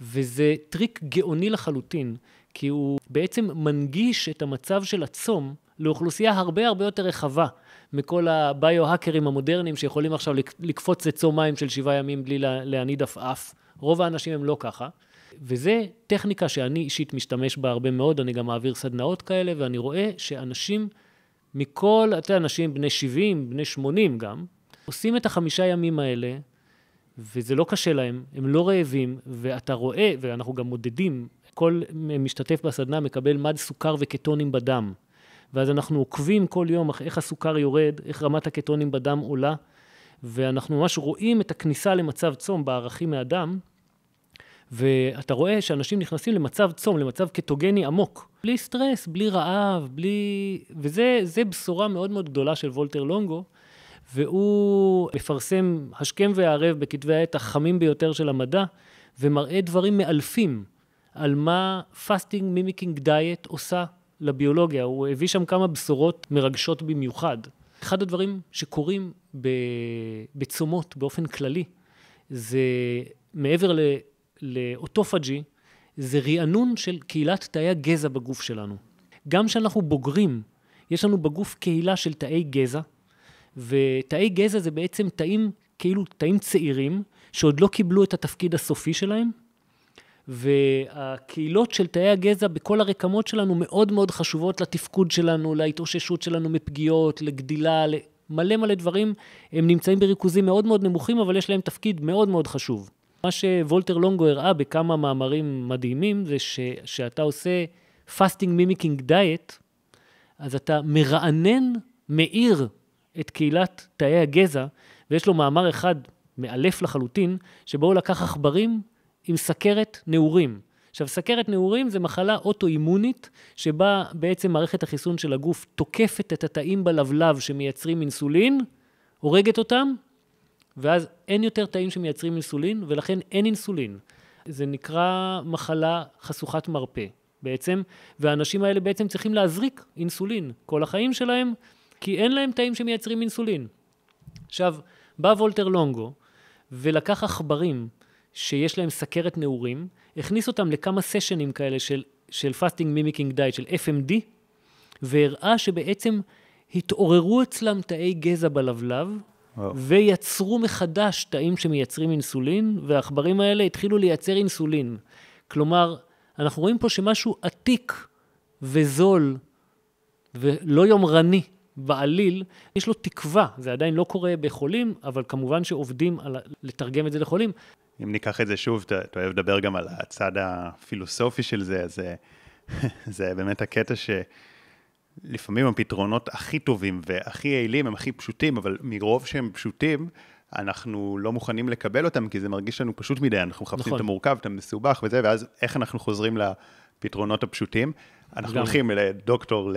וזה טריק גאוני לחלוטין, כי הוא בעצם מנגיש את המצב של הצום לאוכלוסייה הרבה הרבה יותר רחבה מכל הביו-האקרים המודרניים שיכולים עכשיו לק- לקפוץ לצום מים של שבעה ימים בלי לה- להניד עפעף. רוב האנשים הם לא ככה. וזה טכניקה שאני אישית משתמש בה הרבה מאוד, אני גם מעביר סדנאות כאלה, ואני רואה שאנשים מכל, אתה יודע, אנשים בני 70, בני 80 גם, עושים את החמישה ימים האלה, וזה לא קשה להם, הם לא רעבים, ואתה רואה, ואנחנו גם מודדים, כל משתתף בסדנה מקבל מד סוכר וקטונים בדם. ואז אנחנו עוקבים כל יום איך הסוכר יורד, איך רמת הקטונים בדם עולה, ואנחנו ממש רואים את הכניסה למצב צום בערכים מהדם, ואתה רואה שאנשים נכנסים למצב צום, למצב קטוגני עמוק, בלי סטרס, בלי רעב, בלי... וזה זה בשורה מאוד מאוד גדולה של וולטר לונגו, והוא מפרסם השכם והערב בכתבי העת החמים ביותר של המדע, ומראה דברים מאלפים על מה Fasting Mimicking Diet עושה לביולוגיה. הוא הביא שם כמה בשורות מרגשות במיוחד. אחד הדברים שקורים בצומות באופן כללי, זה מעבר לאוטופג'י, זה רענון של קהילת תאי הגזע בגוף שלנו. גם כשאנחנו בוגרים, יש לנו בגוף קהילה של תאי גזע, ותאי גזע זה בעצם תאים, כאילו תאים צעירים, שעוד לא קיבלו את התפקיד הסופי שלהם, והקהילות של תאי הגזע בכל הרקמות שלנו מאוד מאוד חשובות לתפקוד שלנו, להתאוששות שלנו מפגיעות, לגדילה, למלא מלא דברים. הם נמצאים בריכוזים מאוד מאוד נמוכים, אבל יש להם תפקיד מאוד מאוד חשוב. מה שוולטר לונגו הראה בכמה מאמרים מדהימים, זה ש, שאתה עושה fasting mimicking diet, אז אתה מרענן, מאיר את קהילת תאי הגזע, ויש לו מאמר אחד מאלף לחלוטין, שבו הוא לקח עכברים עם סכרת נעורים, עכשיו, סכרת נעורים זה מחלה אוטואימונית, שבה בעצם מערכת החיסון של הגוף תוקפת את התאים בלבלב שמייצרים אינסולין, הורגת אותם, ואז אין יותר תאים שמייצרים אינסולין, ולכן אין אינסולין. זה נקרא מחלה חשוכת מרפא בעצם, והאנשים האלה בעצם צריכים להזריק אינסולין כל החיים שלהם, כי אין להם תאים שמייצרים אינסולין. עכשיו, בא וולטר לונגו ולקח עכברים שיש להם סכרת נעורים, הכניס אותם לכמה סשנים כאלה של, של fasting mimicking diet, של FMD, והראה שבעצם התעוררו אצלם תאי גזע בלבלב, oh. ויצרו מחדש תאים שמייצרים אינסולין, והעכברים האלה התחילו לייצר אינסולין. כלומר, אנחנו רואים פה שמשהו עתיק וזול ולא יומרני בעליל, יש לו תקווה. זה עדיין לא קורה בחולים, אבל כמובן שעובדים על לתרגם את זה לחולים. אם ניקח את זה שוב, אתה, אוהב לדבר גם על הצד הפילוסופי של זה, אז זה באמת הקטע שלפעמים הפתרונות הכי טובים והכי יעילים הם הכי פשוטים, אבל מרוב שהם פשוטים, אנחנו לא מוכנים לקבל אותם, כי זה מרגיש לנו פשוט מדי, אנחנו מחפשים נכון. את המורכב, את המסובך וזה, ואז איך אנחנו חוזרים לפתרונות הפשוטים? אנחנו הולכים לדוקטור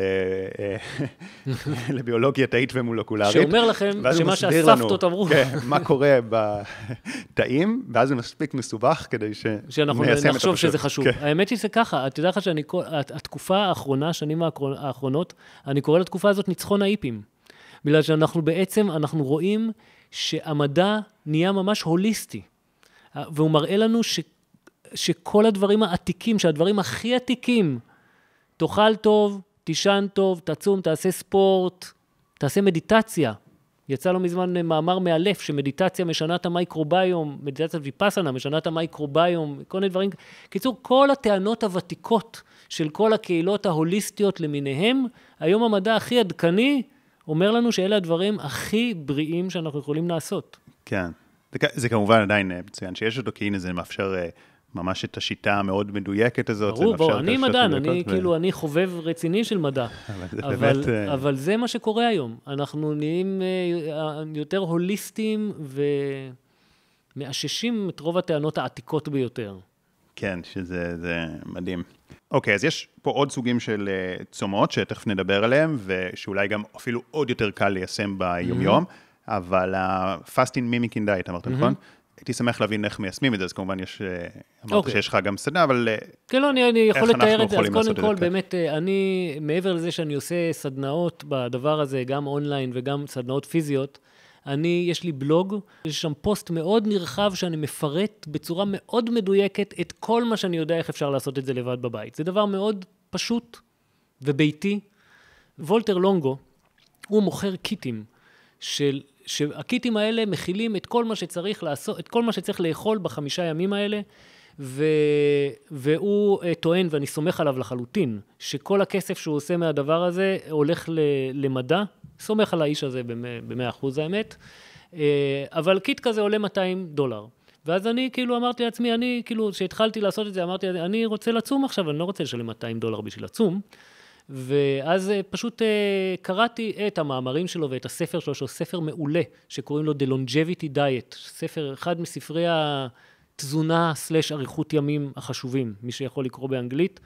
לביולוגיה תאית ומולקולרית. שאומר לכם שמה שהסבתות אמרו. כן, מה קורה בתאים, ואז זה מספיק מסובך כדי שניישם את שאנחנו נחשוב שזה חשוב. כן. האמת היא שזה ככה, את יודעת לך שהתקופה האחרונה, השנים האחרונות, אני קורא לתקופה הזאת ניצחון האיפים. בגלל שאנחנו בעצם, אנחנו רואים שהמדע נהיה ממש הוליסטי. והוא מראה לנו ש, שכל הדברים העתיקים, שהדברים הכי עתיקים, תאכל טוב, תישן טוב, תצום, תעשה ספורט, תעשה מדיטציה. יצא לא מזמן מאמר מאלף שמדיטציה משנה את המייקרוביום, מדיטציית ויפאסנה משנה את המייקרוביום, כל מיני דברים. קיצור, כל הטענות הוותיקות של כל הקהילות ההוליסטיות למיניהם, היום המדע הכי עדכני אומר לנו שאלה הדברים הכי בריאים שאנחנו יכולים לעשות. כן. זה, זה כמובן עדיין אה, מצוין שיש אותו, כי הנה זה מאפשר אה, ממש את השיטה הממאוד מדויקת הזאת. ברור, ברור, אני מדען, אני ו... כאילו, אני חובב רציני של מדע. אבל זה אבל, באמת... אה, אבל זה מה שקורה היום. אנחנו נהיים יותר הוליסטיים ומאששים את רוב הטענות העתיקות ביותר. כן, שזה מדהים. אוקיי, אז יש פה עוד סוגים של uh, צומות שתכף נדבר עליהם, ושאולי גם אפילו עוד יותר קל ליישם ביומיום, mm-hmm. אבל ה-fasting mimicking diet, אמרת, mm-hmm. נכון? הייתי שמח להבין איך מיישמים את זה, אז כמובן יש, אה, אמרת okay. אוקיי. שיש לך גם סדנה, אבל אה, כן, לא, אני, אני יכול לתאר את זה, אז קודם כל, באמת, אני, מעבר לזה שאני עושה סדנאות בדבר הזה, גם אונליין וגם סדנאות פיזיות, אני, יש לי בלוג, יש שם פוסט מאוד נרחב שאני מפרט בצורה מאוד מדויקת את כל מה שאני יודע איך אפשר לעשות את זה לבד בבית. זה דבר מאוד פשוט וביתי. וולטר לונגו, הוא מוכר קיטים של, שהקיטים האלה מכילים את כל מה שצריך לעשות, את כל מה שצריך לאכול בחמישה ימים האלה. ו... והוא uh, טוען, ואני סומך עליו לחלוטין, שכל הכסף שהוא עושה מהדבר הזה הולך ל... למדע, סומך על האיש הזה במאה אחוז האמת, אה, אבל קיט כזה עולה 200 דולר. ואז אני כאילו אמרתי לעצמי, אני כאילו, כשהתחלתי לעשות את זה, אמרתי, אני רוצה לצום עכשיו, אני לא רוצה לשלם 200 דולר בשביל לצום. ואז אה, פשוט אה, קראתי את המאמרים שלו ואת הספר שלו, שהוא ספר מעולה, שקוראים לו The Longevity Diet, ספר, אחד מספרי התזונה סלש אריכות ימים החשובים, מי שיכול לקרוא באנגלית,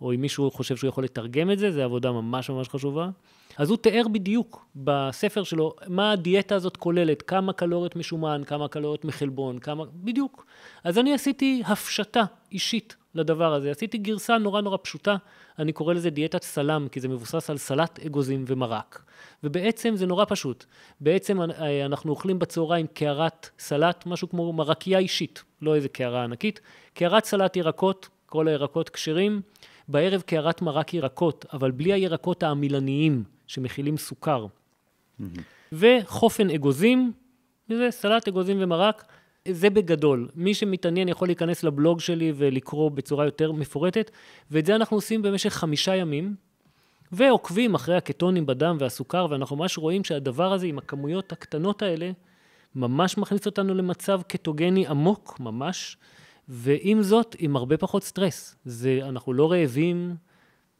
או אם מישהו חושב שהוא יכול לתרגם את זה, זו עבודה ממש ממש חשובה. אז הוא תיאר בדיוק בספר שלו מה הדיאטה הזאת כוללת, כמה קלוריות משומן, כמה קלוריות מחלבון, כמה... בדיוק. אז אני עשיתי הפשטה אישית לדבר הזה. עשיתי גרסה נורא נורא פשוטה, אני קורא לזה דיאטת סלם, כי זה מבוסס על סלט אגוזים ומרק. ובעצם זה נורא פשוט. בעצם אנחנו אוכלים בצהריים קערת סלט, משהו כמו מרקייה אישית, לא איזה קערה ענקית. קערת סלט ירקות, כל הירקות כשרים. בערב קערת מרק ירקות, אבל בלי הירקות העמילניים. שמכילים סוכר. Mm-hmm. וחופן אגוזים, וזה סלט אגוזים ומרק, זה בגדול. מי שמתעניין יכול להיכנס לבלוג שלי ולקרוא בצורה יותר מפורטת, ואת זה אנחנו עושים במשך חמישה ימים, ועוקבים אחרי הקטונים בדם והסוכר, ואנחנו ממש רואים שהדבר הזה עם הכמויות הקטנות האלה, ממש מכניס אותנו למצב קטוגני עמוק, ממש, ועם זאת, עם הרבה פחות סטרס. זה, אנחנו לא רעבים,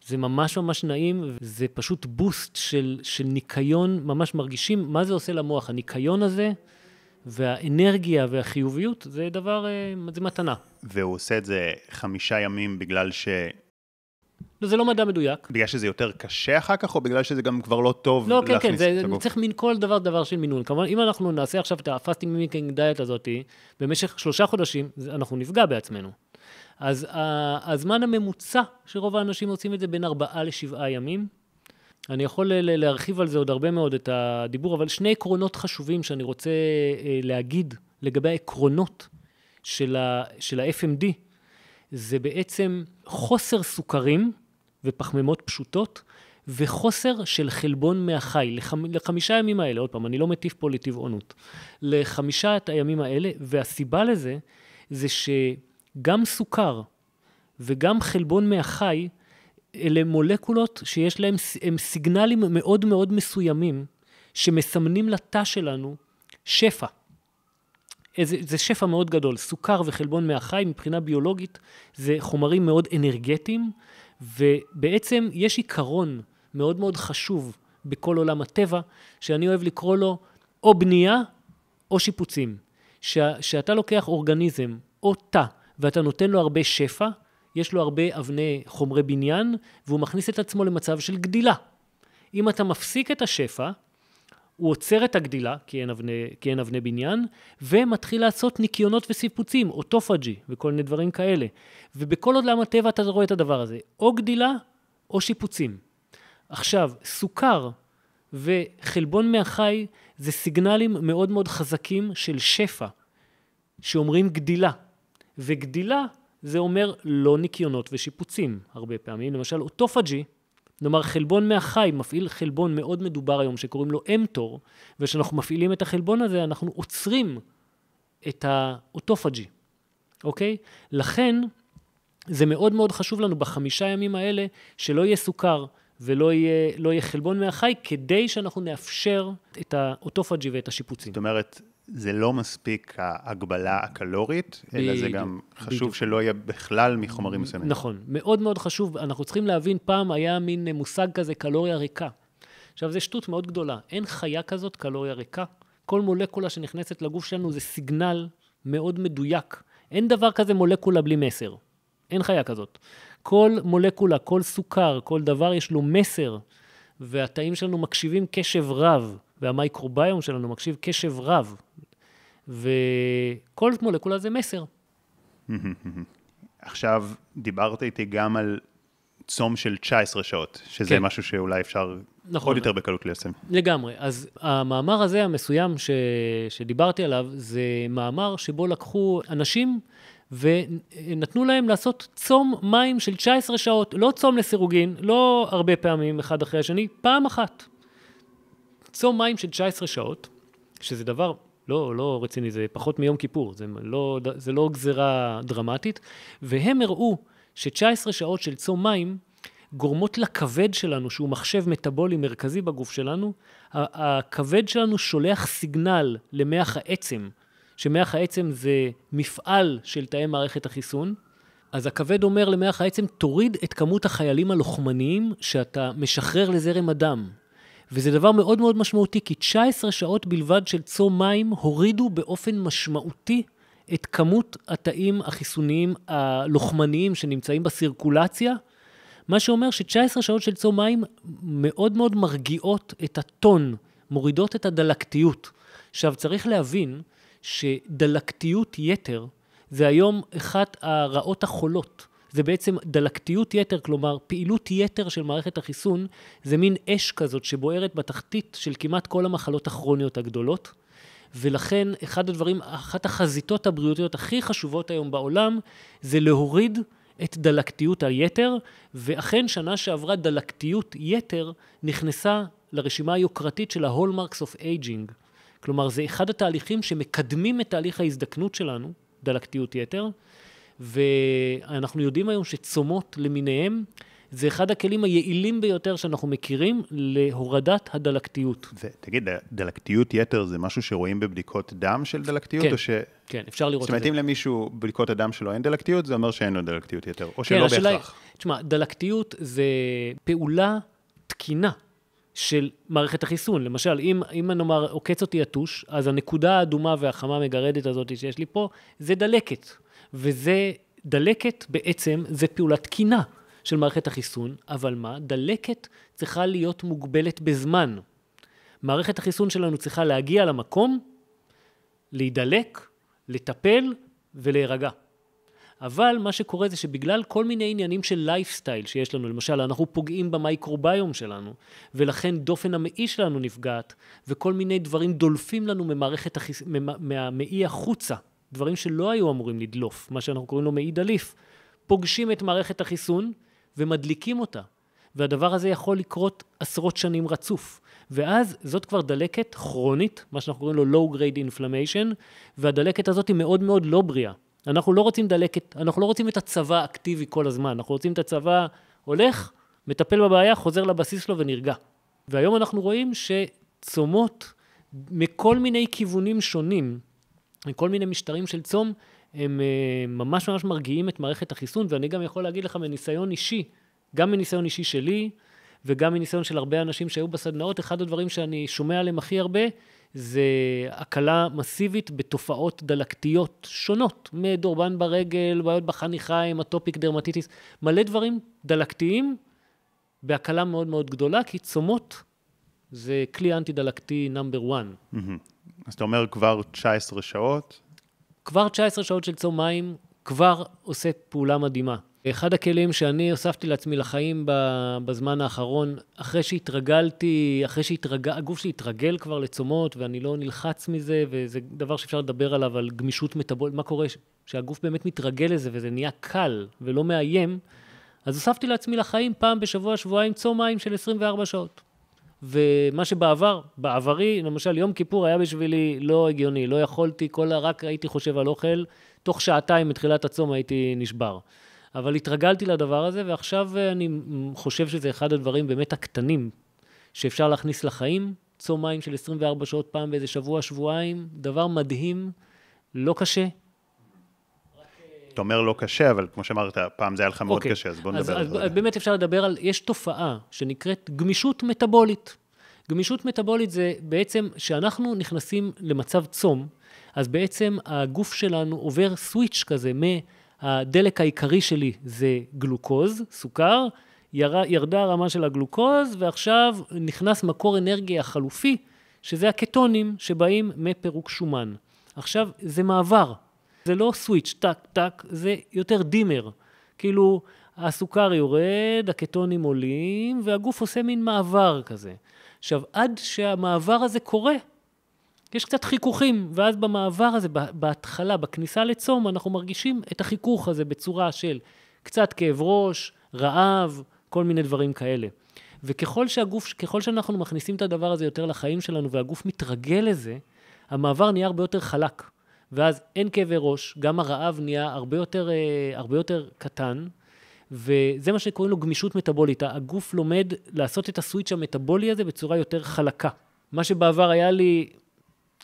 זה ממש ממש נעים, זה פשוט בוסט של, של ניקיון, ממש מרגישים מה זה עושה למוח, הניקיון הזה והאנרגיה והחיוביות זה דבר, אה, זה מתנה. והוא עושה את זה חמישה ימים בגלל ש... לא, זה לא מדע מדויק. בגלל שזה יותר קשה אחר כך, או בגלל שזה גם כבר לא טוב לא, כן, להכניס כן, זה, את הגוף? צריך מין כל דבר דבר של מינון. כמובן, אם אנחנו נעשה עכשיו את ה fasting mimicking diet הזאת, במשך שלושה חודשים, זה- אנחנו נפגע בעצמנו. אז הזמן הממוצע שרוב האנשים עושים את זה בין ארבעה לשבעה ימים. אני יכול להרחיב על זה עוד הרבה מאוד את הדיבור, אבל שני עקרונות חשובים שאני רוצה אה, להגיד לגבי העקרונות של ה- של ה-FMD, זה בעצם חוסר סוכרים ופחמימות פשוטות, וחוסר של חלבון מהחי, לחמ... לחמישה הימים האלה, עוד פעם, אני לא מטיף פה לטבעונות, לחמישת הימים האלה, והסיבה לזה, זה שגם סוכר וגם חלבון מהחי, אלה מולקולות שיש הם סיגנלים מאוד מאוד מסוימים, שמסמנים לתא שלנו שפע. איזה, זה שפע מאוד גדול. סוכר וחלבון מהחי מבחינה ביולוגית זה חומרים מאוד אנרגטיים, ובעצם יש עיקרון מאוד מאוד חשוב בכל עולם הטבע, שאני אוהב לקרוא לו או בנייה או שיפוצים. שה, שאתה לוקח אורגניזם או תא ואתה נותן לו הרבה שפע, יש לו הרבה אבני חומרי בניין, והוא מכניס את עצמו למצב של גדילה. אם אתה מפסיק את השפע, הוא עוצר את הגדילה, כי אין אבני, כי אין אבני בניין, ומתחיל לעשות ניקיונות וסיפוצים, אוטופג'י וכל מיני דברים כאלה. ובכל עולם הטבע אתה רואה את הדבר הזה, או גדילה או שיפוצים. עכשיו, סוכר וחלבון מהחי זה סיגנלים מאוד מאוד חזקים של שפע, שאומרים גדילה. וגדילה זה אומר לא ניקיונות ושיפוצים הרבה פעמים. למשל, אוטופג'י, נאמר חלבון מהחי מפעיל חלבון מאוד מדובר היום שקוראים לו אמטור, וכשאנחנו מפעילים את החלבון הזה אנחנו עוצרים את האוטופג'י, אוקיי? לכן זה מאוד מאוד חשוב לנו בחמישה ימים האלה שלא יהיה סוכר ולא יהיה, לא יהיה חלבון מהחי, כדי שאנחנו נאפשר את האוטופג'י ואת השיפוצים. זאת אומרת, זה לא מספיק ההגבלה הקלורית, אלא זה גם חשוב. שלא יהיה בכלל מחומרים מסוימים. נכון, מאוד מאוד חשוב, אנחנו צריכים להבין, פעם היה מין מושג כזה קלוריה ריקה. עכשיו, זו שטות מאוד גדולה, אין חיה כזאת קלוריה ריקה. כל מולקולה שנכנסת לגוף שלנו זה סיגנל מאוד מדויק. אין דבר כזה מולקולה בלי מסר. אין חיה כזאת. כל מולקולה, כל סוכר, כל דבר יש לו מסר, והתאים שלנו מקשיבים קשב רב, והמייקרוביום שלנו מקשיב קשב רב. וכל מולקולה זה מסר. עכשיו, דיברת איתי גם על צום של 19 שעות, שזה כן. משהו שאולי אפשר נכון. עוד יותר בקלות ליישם. לגמרי. אז המאמר הזה המסוים ש... שדיברתי עליו, זה מאמר שבו לקחו אנשים ונתנו להם לעשות צום מים של 19 שעות, לא צום לסירוגין, לא הרבה פעמים אחד אחרי השני, פעם אחת. צום מים של 19 שעות, שזה דבר לא, לא רציני, זה פחות מיום כיפור, זה לא, זה לא גזירה דרמטית, והם הראו ש-19 שעות של צום מים גורמות לכבד שלנו, שהוא מחשב מטאבולי מרכזי בגוף שלנו, הכבד שלנו שולח סיגנל למח העצם, שמח העצם זה מפעל של תאי מערכת החיסון, אז הכבד אומר למח העצם, תוריד את כמות החיילים הלוחמניים שאתה משחרר לזרם הדם. וזה דבר מאוד מאוד משמעותי, כי 19 שעות בלבד של צום מים הורידו באופן משמעותי את כמות התאים החיסוניים הלוחמניים שנמצאים בסירקולציה, מה שאומר ש-19 שעות של צום מים מאוד מאוד מרגיעות את הטון, מורידות את הדלקתיות. עכשיו, צריך להבין שדלקתיות יתר זה היום אחת הרעות החולות. זה בעצם דלקתיות יתר, כלומר פעילות יתר של מערכת החיסון, זה מין אש כזאת שבוערת בתחתית של כמעט כל המחלות הכרוניות הגדולות. ולכן אחד הדברים, אחת החזיתות הבריאותיות הכי חשובות היום בעולם, זה להוריד את דלקתיות היתר, ואכן שנה שעברה דלקתיות יתר נכנסה לרשימה היוקרתית של ה-Hallmarks of Aging. כלומר, זה אחד התהליכים שמקדמים את תהליך ההזדקנות שלנו, דלקתיות יתר, ואנחנו יודעים היום שצומות למיניהם זה אחד הכלים היעילים ביותר שאנחנו מכירים להורדת הדלקתיות. ותגיד, דלקתיות יתר זה משהו שרואים בבדיקות דם של דלקתיות? כן, או ש... כן, אפשר לראות זאת את אומרת, זה. אם למישהו בבדיקות הדם שלו אין דלקתיות, זה אומר שאין לו דלקתיות יתר, או כן, שלא השאלה בהכרח. תשמע, דלקתיות זה פעולה תקינה של מערכת החיסון. למשל, אם, אם נאמר עוקץ אותי יתוש, אז הנקודה האדומה והחמה המגרדת הזאת שיש לי פה, זה דלקת. וזה, דלקת בעצם, זה פעולת תקינה של מערכת החיסון, אבל מה? דלקת צריכה להיות מוגבלת בזמן. מערכת החיסון שלנו צריכה להגיע למקום, להידלק, לטפל ולהירגע. אבל מה שקורה זה שבגלל כל מיני עניינים של לייפסטייל שיש לנו, למשל, אנחנו פוגעים במייקרוביום שלנו, ולכן דופן המעי שלנו נפגעת, וכל מיני דברים דולפים לנו ממערכת החיס... מהמעי החוצה, דברים שלא היו אמורים לדלוף, מה שאנחנו קוראים לו מעי דליף, פוגשים את מערכת החיסון ומדליקים אותה. והדבר הזה יכול לקרות עשרות שנים רצוף. ואז זאת כבר דלקת כרונית, מה שאנחנו קוראים לו low grade inflammation, והדלקת הזאת היא מאוד מאוד לא בריאה. אנחנו לא רוצים דלקת, אנחנו לא רוצים את הצבא אקטיבי כל הזמן, אנחנו רוצים את הצבא הולך, מטפל בבעיה, חוזר לבסיס שלו ונרגע. והיום אנחנו רואים שצומות מכל מיני כיוונים שונים, מכל מיני משטרים של צום, הם אה, ממש ממש מרגיעים את מערכת החיסון, ואני גם יכול להגיד לך מניסיון אישי, גם מניסיון אישי שלי, וגם מניסיון של הרבה אנשים שהיו בסדנאות, אחד הדברים שאני שומע עליהם הכי הרבה, זה הקלה מסיבית בתופעות דלקתיות שונות, מדורבן ברגל, בעיות בחניכיים, אטופיק דרמטיטיס, מלא דברים דלקתיים בהקלה מאוד מאוד גדולה, כי צומות זה כלי אנטי-דלקתי נאמבר 1. אז אתה אומר כבר 19 שעות? כבר 19 שעות של צום מים כבר עושה פעולה מדהימה. אחד הכלים שאני הוספתי לעצמי לחיים בזמן האחרון, אחרי שהתרגלתי, אחרי שהגוף שלי התרגל כבר לצומות ואני לא נלחץ מזה, וזה דבר שאפשר לדבר עליו, על גמישות מטבולית, מה קורה שהגוף באמת מתרגל לזה וזה נהיה קל ולא מאיים, אז הוספתי לעצמי לחיים פעם בשבוע, שבועיים, צום מים של 24 שעות. ומה שבעבר, בעברי, למשל יום כיפור היה בשבילי לא הגיוני, לא יכולתי, כל רק הייתי חושב על אוכל, תוך שעתיים מתחילת הצום הייתי נשבר. אבל התרגלתי לדבר הזה, ועכשיו אני חושב שזה אחד הדברים באמת הקטנים שאפשר להכניס לחיים. צום מים של 24 שעות פעם באיזה שבוע, שבועיים, דבר מדהים, לא קשה. אתה אומר לא קשה, אבל כמו שאמרת, פעם זה היה לך מאוד okay. אוקיי. קשה, אז בוא נדבר אז, על זה. באמת אפשר לדבר על, יש תופעה שנקראת גמישות מטבולית. גמישות מטבולית זה בעצם שאנחנו נכנסים למצב צום, אז בעצם הגוף שלנו עובר סוויץ' כזה מ... הדלק העיקרי שלי זה גלוקוז, סוכר, יר, ירדה הרמה של הגלוקוז, ועכשיו נכנס מקור אנרגיה חלופי, שזה הקטונים שבאים מפירוק שומן. עכשיו, זה מעבר, זה לא סוויץ', טק, טק, זה יותר דימר. כאילו, הסוכר יורד, הקטונים עולים, והגוף עושה מין מעבר כזה. עכשיו, עד שהמעבר הזה קורה, יש קצת חיכוכים, ואז במעבר הזה, בהתחלה, בכניסה לצום, אנחנו מרגישים את החיכוך הזה בצורה של קצת כאב ראש, רעב, כל מיני דברים כאלה. וככל שהגוף, ככל שאנחנו מכניסים את הדבר הזה יותר לחיים שלנו והגוף מתרגל לזה, המעבר נהיה הרבה יותר חלק. ואז אין כאבי ראש, גם הרעב נהיה הרבה יותר, אה, הרבה יותר קטן, וזה מה שקוראים לו גמישות מטבולית. הגוף לומד לעשות את הסוויץ' המטבולי הזה בצורה יותר חלקה. מה שבעבר היה לי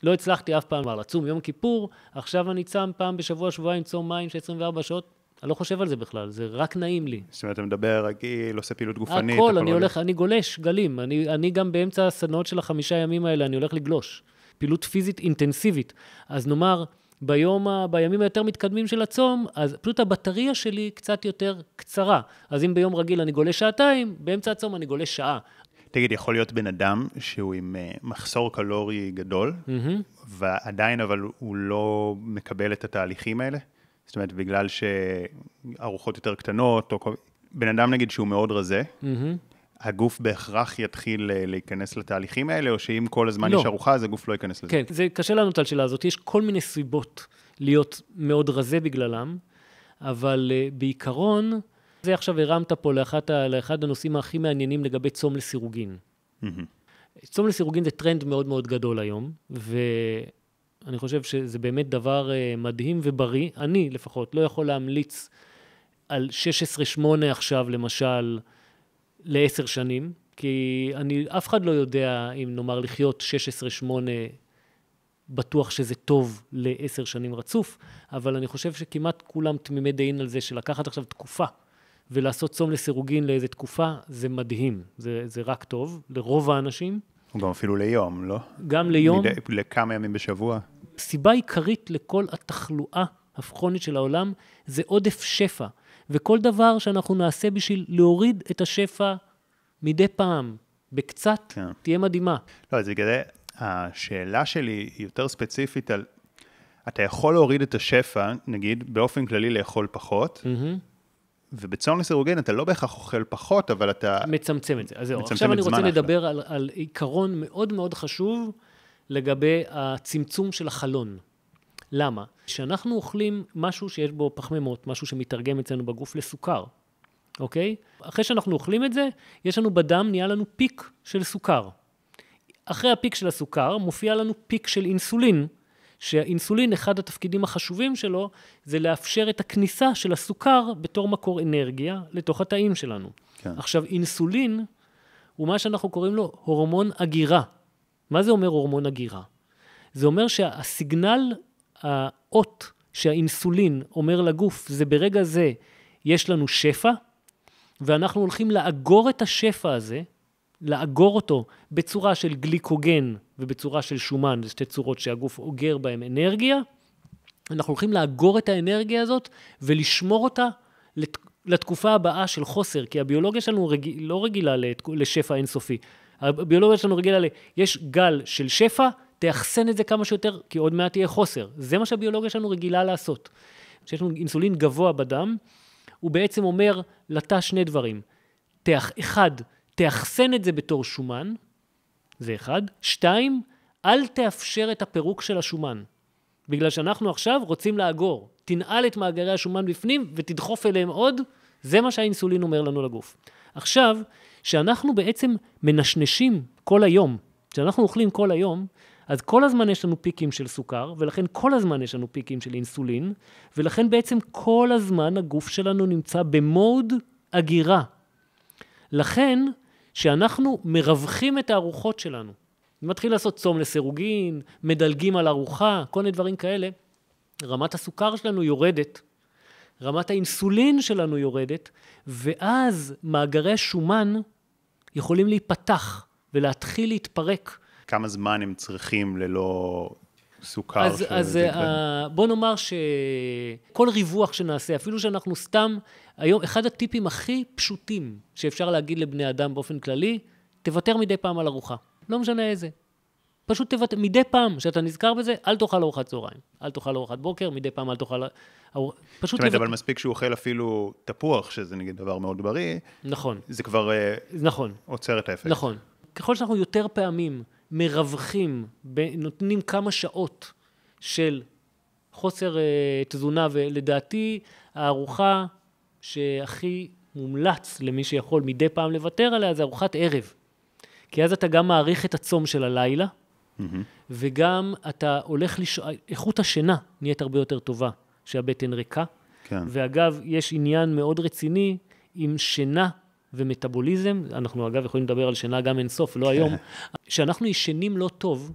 לא הצלחתי אף פעם כבר לצום יום כיפור, עכשיו אני צם פעם בשבוע, שבועיים, צום מים של 24 שעות. אני לא חושב על זה בכלל, זה רק נעים לי. זאת אומרת, אתה מדבר רגיל, עושה פעילות גופנית. הכל, אני הולך, אני גולש גלים. אני, אני גם באמצע הסדנאות של החמישה ימים האלה, אני הולך לגלוש. פעילות פיזית אינטנסיבית. אז נאמר, ביום, בימים היותר מתקדמים של הצום, אז פשוט הבטריה שלי קצת יותר קצרה. אז אם ביום רגיל אני גולש שעתיים, באמצע הצום אני גולש שעה. תגיד, יכול להיות בן אדם שהוא עם uh, מחסור קלורי גדול, mm-hmm. ועדיין אבל הוא לא מקבל את התהליכים האלה? זאת אומרת, בגלל שארוחות יותר קטנות, או. בן אדם נגיד שהוא מאוד רזה, mm-hmm. הגוף בהכרח יתחיל uh, להיכנס לתהליכים האלה, או שאם כל הזמן לא. יש ארוחה, אז הגוף לא ייכנס לזה? כן, זה קשה לענות על השאלה הזאת. יש כל מיני סיבות להיות מאוד רזה בגללם, אבל uh, בעיקרון, זה עכשיו הרמת פה לאחד, לאחד הנושאים הכי מעניינים לגבי צום לסירוגין. Mm-hmm. צום לסירוגין זה טרנד מאוד מאוד גדול היום, ואני חושב שזה באמת דבר uh, מדהים ובריא. אני לפחות לא יכול להמליץ על 16-8 עכשיו, למשל, לעשר שנים, כי אני, אף אחד לא יודע אם נאמר לחיות 16-8 בטוח שזה טוב לעשר שנים רצוף, אבל אני חושב שכמעט כולם תמימי דעים על זה שלקחת עכשיו תקופה ולעשות צום לסירוגין לאיזה תקופה, זה מדהים, זה, זה רק טוב לרוב האנשים. גם אפילו ליום, לא? גם ליום. מדי, לכמה ימים בשבוע. סיבה עיקרית לכל התחלואה הכרונית של העולם זה עודף שפע. וכל דבר שאנחנו נעשה בשביל להוריד את השפע מדי פעם, בקצת, כן. תהיה מדהימה. לא, אז בגלל זה השאלה שלי היא יותר ספציפית על, אתה יכול להוריד את השפע, נגיד, באופן כללי לאכול פחות, מהמם. ובצום לסירוגין אתה לא בהכרח אוכל פחות, אבל אתה... מצמצם את זה. אז זהו, עכשיו אני רוצה. לדבר על, על עיקרון מאוד מאוד חשוב לגבי הצמצום של החלון. למה? כשאנחנו אוכלים משהו שיש בו פחמימות, משהו שמתרגם אצלנו בגוף לסוכר, אוקיי? אחרי שאנחנו אוכלים את זה, יש לנו בדם, נהיה לנו פיק של סוכר. אחרי הפיק של הסוכר מופיע לנו פיק של אינסולין, שהאינסולין, אחד התפקידים החשובים שלו, זה לאפשר את הכניסה של הסוכר בתור מקור אנרגיה לתוך התאים שלנו. כן. עכשיו, אינסולין הוא מה שאנחנו קוראים לו הורמון אגירה. מה זה אומר הורמון אגירה? זה אומר שהסיגנל, האות שהאינסולין אומר לגוף, זה ברגע זה יש לנו שפע, ואנחנו הולכים לאגור את השפע הזה, לאגור אותו בצורה של גליקוגן ובצורה של שומן, זה שתי צורות שהגוף אוגר בהן אנרגיה. אנחנו הולכים לאגור את האנרגיה הזאת ולשמור אותה לת... לתקופה הבאה של חוסר, כי הביולוגיה שלנו רג... לא רגילה. לשפע אינסופי. הביולוגיה שלנו רגילה ל... יש גל של שפע, תאחסן את זה כמה שיותר, כי עוד מעט יהיה חוסר. זה מה שהביולוגיה שלנו רגילה לעשות. כשיש לנו אינסולין גבוה בדם, הוא בעצם אומר לתא שני דברים. תאח... אחד, תאחסן את זה בתור שומן, זה אחד. שתיים, אל תאפשר את הפירוק של השומן. בגלל שאנחנו עכשיו רוצים לאגור. תנעל את מאגרי השומן בפנים ותדחוף אליהם עוד, זה מה שהאינסולין אומר לנו לגוף. עכשיו, שאנחנו בעצם מנשנשים כל היום, כשאנחנו אוכלים כל היום, אז כל הזמן יש לנו פיקים של סוכר, ולכן כל הזמן יש לנו פיקים של אינסולין, ולכן בעצם כל הזמן הגוף שלנו נמצא במוד אגירה. לכן, שאנחנו מרווחים את הארוחות שלנו, מתחיל לעשות צום לסירוגין, מדלגים על ארוחה, כל מיני דברים כאלה, רמת הסוכר שלנו יורדת, רמת האינסולין שלנו יורדת, ואז מאגרי השומן יכולים להיפתח ולהתחיל להתפרק. כמה זמן הם צריכים ללא סוכר? אז, אז uh, בוא נאמר שכל ריווח שנעשה, אפילו שאנחנו סתם, היום, אחד הטיפים הכי פשוטים שאפשר להגיד לבני אדם באופן כללי, תוותר מדי פעם על ארוחה. לא משנה איזה. פשוט תוותר, מדי פעם שאתה נזכר בזה, אל תאכל ארוחת צהריים. אל תאכל ארוחת בוקר, מדי פעם אל תאכל... פשוט זאת אומרת, תוותר. אבל מספיק שהוא אוכל אפילו תפוח, שזה נגיד דבר מאוד בריא, נכון, זה כבר אה, נכון. עוצר את האפקט. נכון. ככל שאנחנו יותר פעמים מרווחים, נותנים כמה שעות של חוסר אה, תזונה, ולדעתי הארוחה שהכי מומלץ למי שיכול מדי פעם לוותר עליה זה ארוחת ערב. כי אז אתה גם מעריך את הצום של הלילה, וגם אתה הולך לש... איכות השינה נהיית הרבה יותר טובה כשהבטן ריקה. כן. ואגב, יש עניין מאוד רציני עם שינה ומטאבוליזם, אנחנו אגב יכולים לדבר על שינה גם אינסוף, לא היום, כשאנחנו ישנים לא טוב,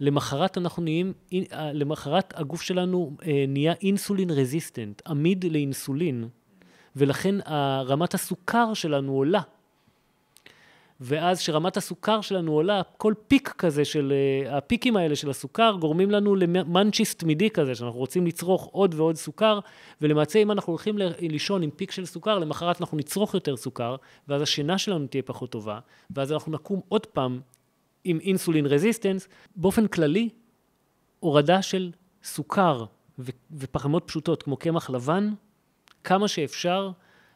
למחרת אנחנו נהיים, למחרת הגוף שלנו אה, נהיה insulin resistant, עמיד לאינסולין, ולכן רמת הסוכר שלנו עולה. ואז כשרמת הסוכר שלנו עולה, כל peak כזה של, אה, הפיקים האלה של הסוכר גורמים לנו ל munchies תמידי כזה, שאנחנו רוצים לצרוך עוד ועוד סוכר, ולמעשה אם אנחנו הולכים לישון עם peak של סוכר, למחרת אנחנו נצרוך יותר סוכר, ואז השינה שלנו תהיה פחות טובה, ואז אנחנו נקום עוד פעם עם אינסולין רזיסטנס. באופן כללי, הורדה של סוכר ופחמות פשוטות כמו קמח לבן, כמה שאפשר,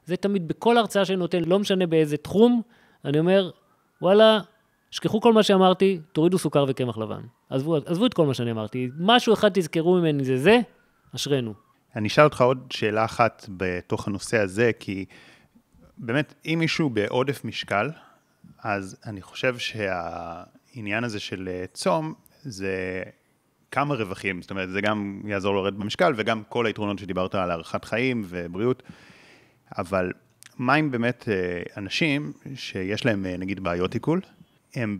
זה תמיד בכל הרצאה שאני נותן, לא משנה באיזה תחום, אני אומר, וואלה, שכחו כל מה שאמרתי, תורידו סוכר וקמח לבן. עזבו, עזבו את כל מה שאני אמרתי. משהו אחד תזכרו ממני זה זה, אשרינו. אני אשאל אותך עוד שאלה אחת בתוך הנושא הזה, כי באמת, אם מישהו בעודף משקל, אז אני חושב שהעניין הזה של אה, צום, זה כמה רווחים, זאת אומרת, זה גם יעזור לרדת במשקל, וגם כל היתרונות שדיברת על הארכת חיים ובריאות, אבל מה עם באמת אה, אנשים שיש להם, אה, נגיד, בעיות עיכול, הם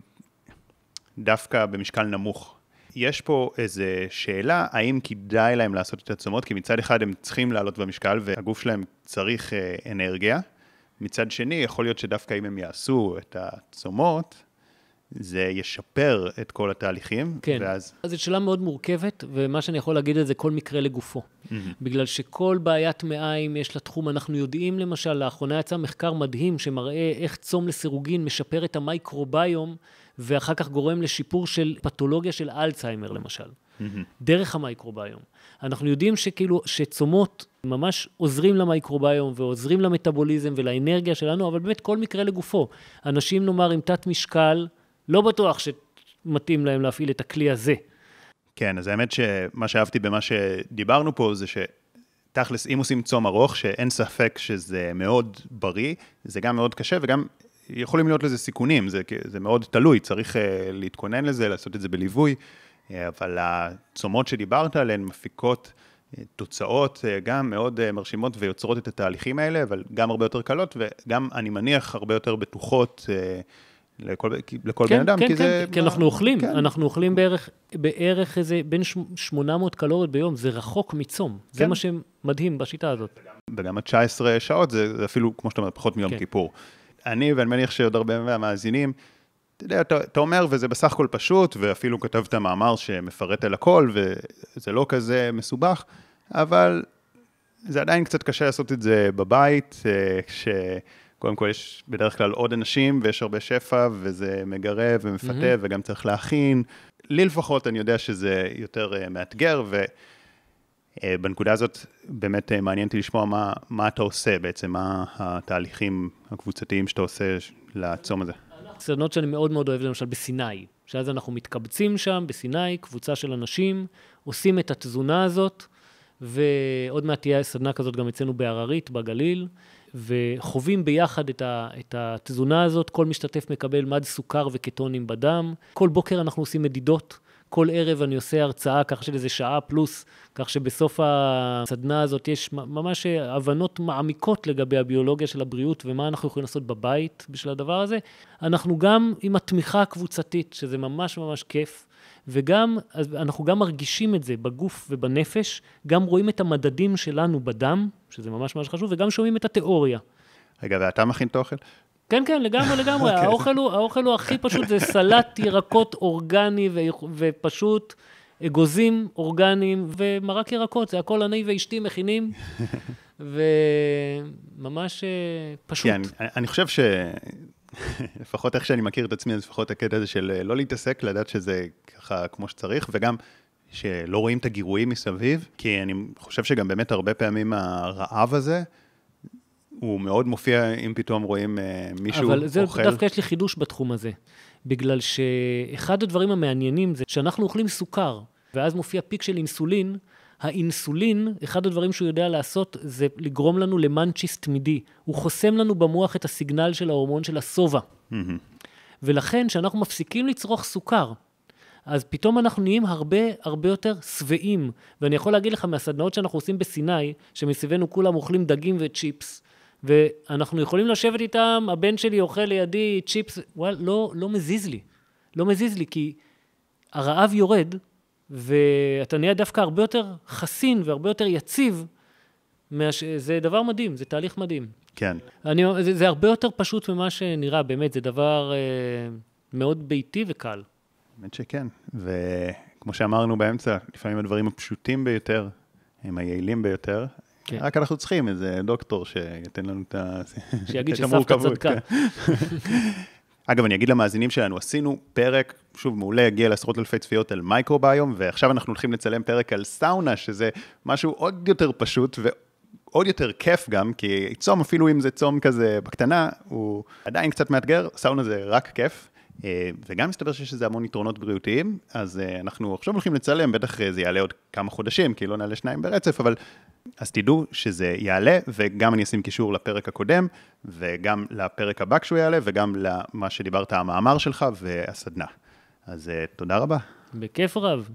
דווקא במשקל נמוך. יש פה איזו שאלה, האם כדאי להם לעשות את הצומות? כי מצד אחד הם צריכים לעלות במשקל והגוף שלהם צריך אה, אנרגיה. מצד שני, יכול להיות שדווקא אם הם יעשו את הצומות, זה ישפר את כל התהליכים, כן. ואז... אז זו שאלה מאוד מורכבת, ומה שאני יכול להגיד על זה, כל מקרה לגופו. Mm-hmm. בגלל שכל בעיית מעיים יש לה תחום, אנחנו יודעים למשל, לאחרונה יצא מחקר מדהים שמראה איך צום לסירוגין משפר את המייקרוביום, ואחר כך גורם לשיפור של פתולוגיה של אלצהיימר למשל, mm-hmm. דרך המייקרוביום. אנחנו יודעים שכאילו, שצומות ממש עוזרים למייקרוביום ועוזרים למטאבוליזם ולאנרגיה שלנו, אבל באמת כל מקרה לגופו. אנשים, נאמר, עם תת משקל, לא בטוח שמתאים להם להפעיל את הכלי הזה. כן, אז האמת שמה שאהבתי במה שדיברנו פה זה שתכלס, אם עושים צום ארוך, שאין ספק שזה מאוד בריא, זה גם מאוד קשה וגם יכולים להיות לזה סיכונים, זה, זה מאוד תלוי, צריך uh, להתכונן לזה, לעשות את זה בליווי, uh, אבל הצומות שדיברת עליהן מפיקות uh, תוצאות uh, גם מאוד uh, מרשימות ויוצרות את התהליכים האלה, אבל גם הרבה יותר קלות וגם, אני מניח, הרבה יותר בטוחות. Uh, לכל, לכל כן, בן אדם, כן, כי כן, זה... כי אנחנו אוכלים, כן. אנחנו אוכלים בערך, בערך איזה בין 800 קלוריות ביום, זה רחוק מצום. כן. זה מה שמדהים בשיטה הזאת. וגם ה-19 שעות זה, זה אפילו, כמו שאתה אומר, פחות מיום כן. כיפור. אני, ואני מניח שעוד הרבה מהמאזינים, אתה יודע, אתה, אתה אומר, וזה בסך הכל פשוט, ואפילו כתבת מאמר שמפרט על הכל, וזה לא כזה מסובך, אבל זה עדיין קצת קשה לעשות את זה בבית, אה, כש... קודם כל יש בדרך כלל עוד אנשים ויש הרבה שפע וזה מגרה ומפתה mm-hmm. וגם צריך להכין. לי לפחות אני יודע שזה יותר uh, מאתגר ובנקודה uh, הזאת באמת uh, מעניין אותי לשמוע מה, מה אתה עושה בעצם, מה התהליכים הקבוצתיים שאתה עושה לצום הזה. סדנות שאני מאוד מאוד אוהב למשל בסיני, שאז אנחנו מתקבצים שם בסיני, קבוצה של אנשים, עושים את התזונה הזאת, ועוד מעט תהיה סדנה כזאת גם אצלנו בהררית, בגליל. וחווים ביחד את, ה, את התזונה הזאת, כל משתתף מקבל מד סוכר וקטונים בדם, כל בוקר אנחנו עושים מדידות, כל ערב אני עושה הרצאה כך של איזה שעה פלוס, כך שבסוף הסדנה הזאת יש ממש הבנות מעמיקות לגבי הביולוגיה של הבריאות ומה אנחנו יכולים לעשות בבית בשביל הדבר הזה. אנחנו גם עם התמיכה הקבוצתית, שזה ממש ממש כיף. וגם, אנחנו גם מרגישים את זה בגוף ובנפש, גם רואים את המדדים שלנו בדם, שזה ממש ממש חשוב, וגם שומעים את התיאוריה. רגע, ואתה מכין את האוכל? כן, כן, לגמרי, לגמרי. okay. אוקיי. האוכל, הוא, האוכל הוא הכי פשוט, זה סלט ירקות אורגני ו, ופשוט, אגוזים אורגניים ומרק ירקות, זה הכל אני ואשתי מכינים, וממש אה, פשוט. כן, אני, אני חושב ש... לפחות איך שאני מכיר את עצמי, אז לפחות הקטע הזה של אה, לא להתעסק, לדעת שזה ככה כמו שצריך, וגם שלא רואים את הגירויים מסביב, כי אני חושב שגם באמת הרבה פעמים הרעב הזה, הוא מאוד מופיע אם פתאום רואים אה, מישהו אבל זה אוכל. אבל דווקא יש לי חידוש בתחום הזה, בגלל שאחד הדברים המעניינים זה שאנחנו אוכלים סוכר, ואז מופיע פיק של אינסולין, האינסולין, אחד הדברים שהוא יודע לעשות זה לגרום לנו למאנצ'יס תמידי. הוא חוסם לנו במוח את הסיגנל של ההורמון של השובע. Mm-hmm. ולכן, כשאנחנו מפסיקים לצרוך סוכר, אז פתאום אנחנו נהיים הרבה הרבה יותר שבעים. ואני יכול להגיד לך מהסדנאות שאנחנו עושים בסיני, שמסביבנו כולם אוכלים דגים וצ'יפס, ואנחנו יכולים לשבת איתם, הבן שלי אוכל לידי צ'יפס, וואל, לא, לא מזיז לי. לא מזיז לי, כי הרעב יורד, ואתה נהיה דווקא הרבה יותר חסין והרבה יותר יציב, מהש... זה דבר מדהים, זה תהליך מדהים. כן. אני, זה, זה הרבה יותר פשוט ממה שנראה, באמת, זה דבר אה, מאוד ביתי וקל. האמת שכן, וכמו שאמרנו באמצע, לפעמים הדברים הפשוטים ביותר הם היעילים ביותר. כן. רק אנחנו צריכים איזה דוקטור שייתן לנו את ה... שיגיד שסבתא צדקה. אגב, אני אגיד למאזינים שלנו, עשינו פרק, שוב, מעולה, הגיע לעשרות אלפי צפיות על מייקרוביום, ועכשיו אנחנו הולכים לצלם פרק על סאונה, שזה משהו עוד יותר פשוט ועוד יותר כיף גם, כי צום, אפילו אם זה צום כזה בקטנה, הוא עדיין קצת מאתגר, סאונה זה רק כיף. אה, וגם מסתבר שיש לזה המון יתרונות בריאותיים, אז אה, אנחנו עכשיו הולכים לצלם, בטח אה, זה יעלה עוד כמה חודשים, כי לא נעלה שניים ברצף, אבל אז תדעו שזה יעלה, וגם אני אשים קישור לפרק הקודם, וגם לפרק הבא כשהוא יעלה, וגם למה שדיברת, המאמר שלך והסדנה. אז תודה רבה. בכיף רב.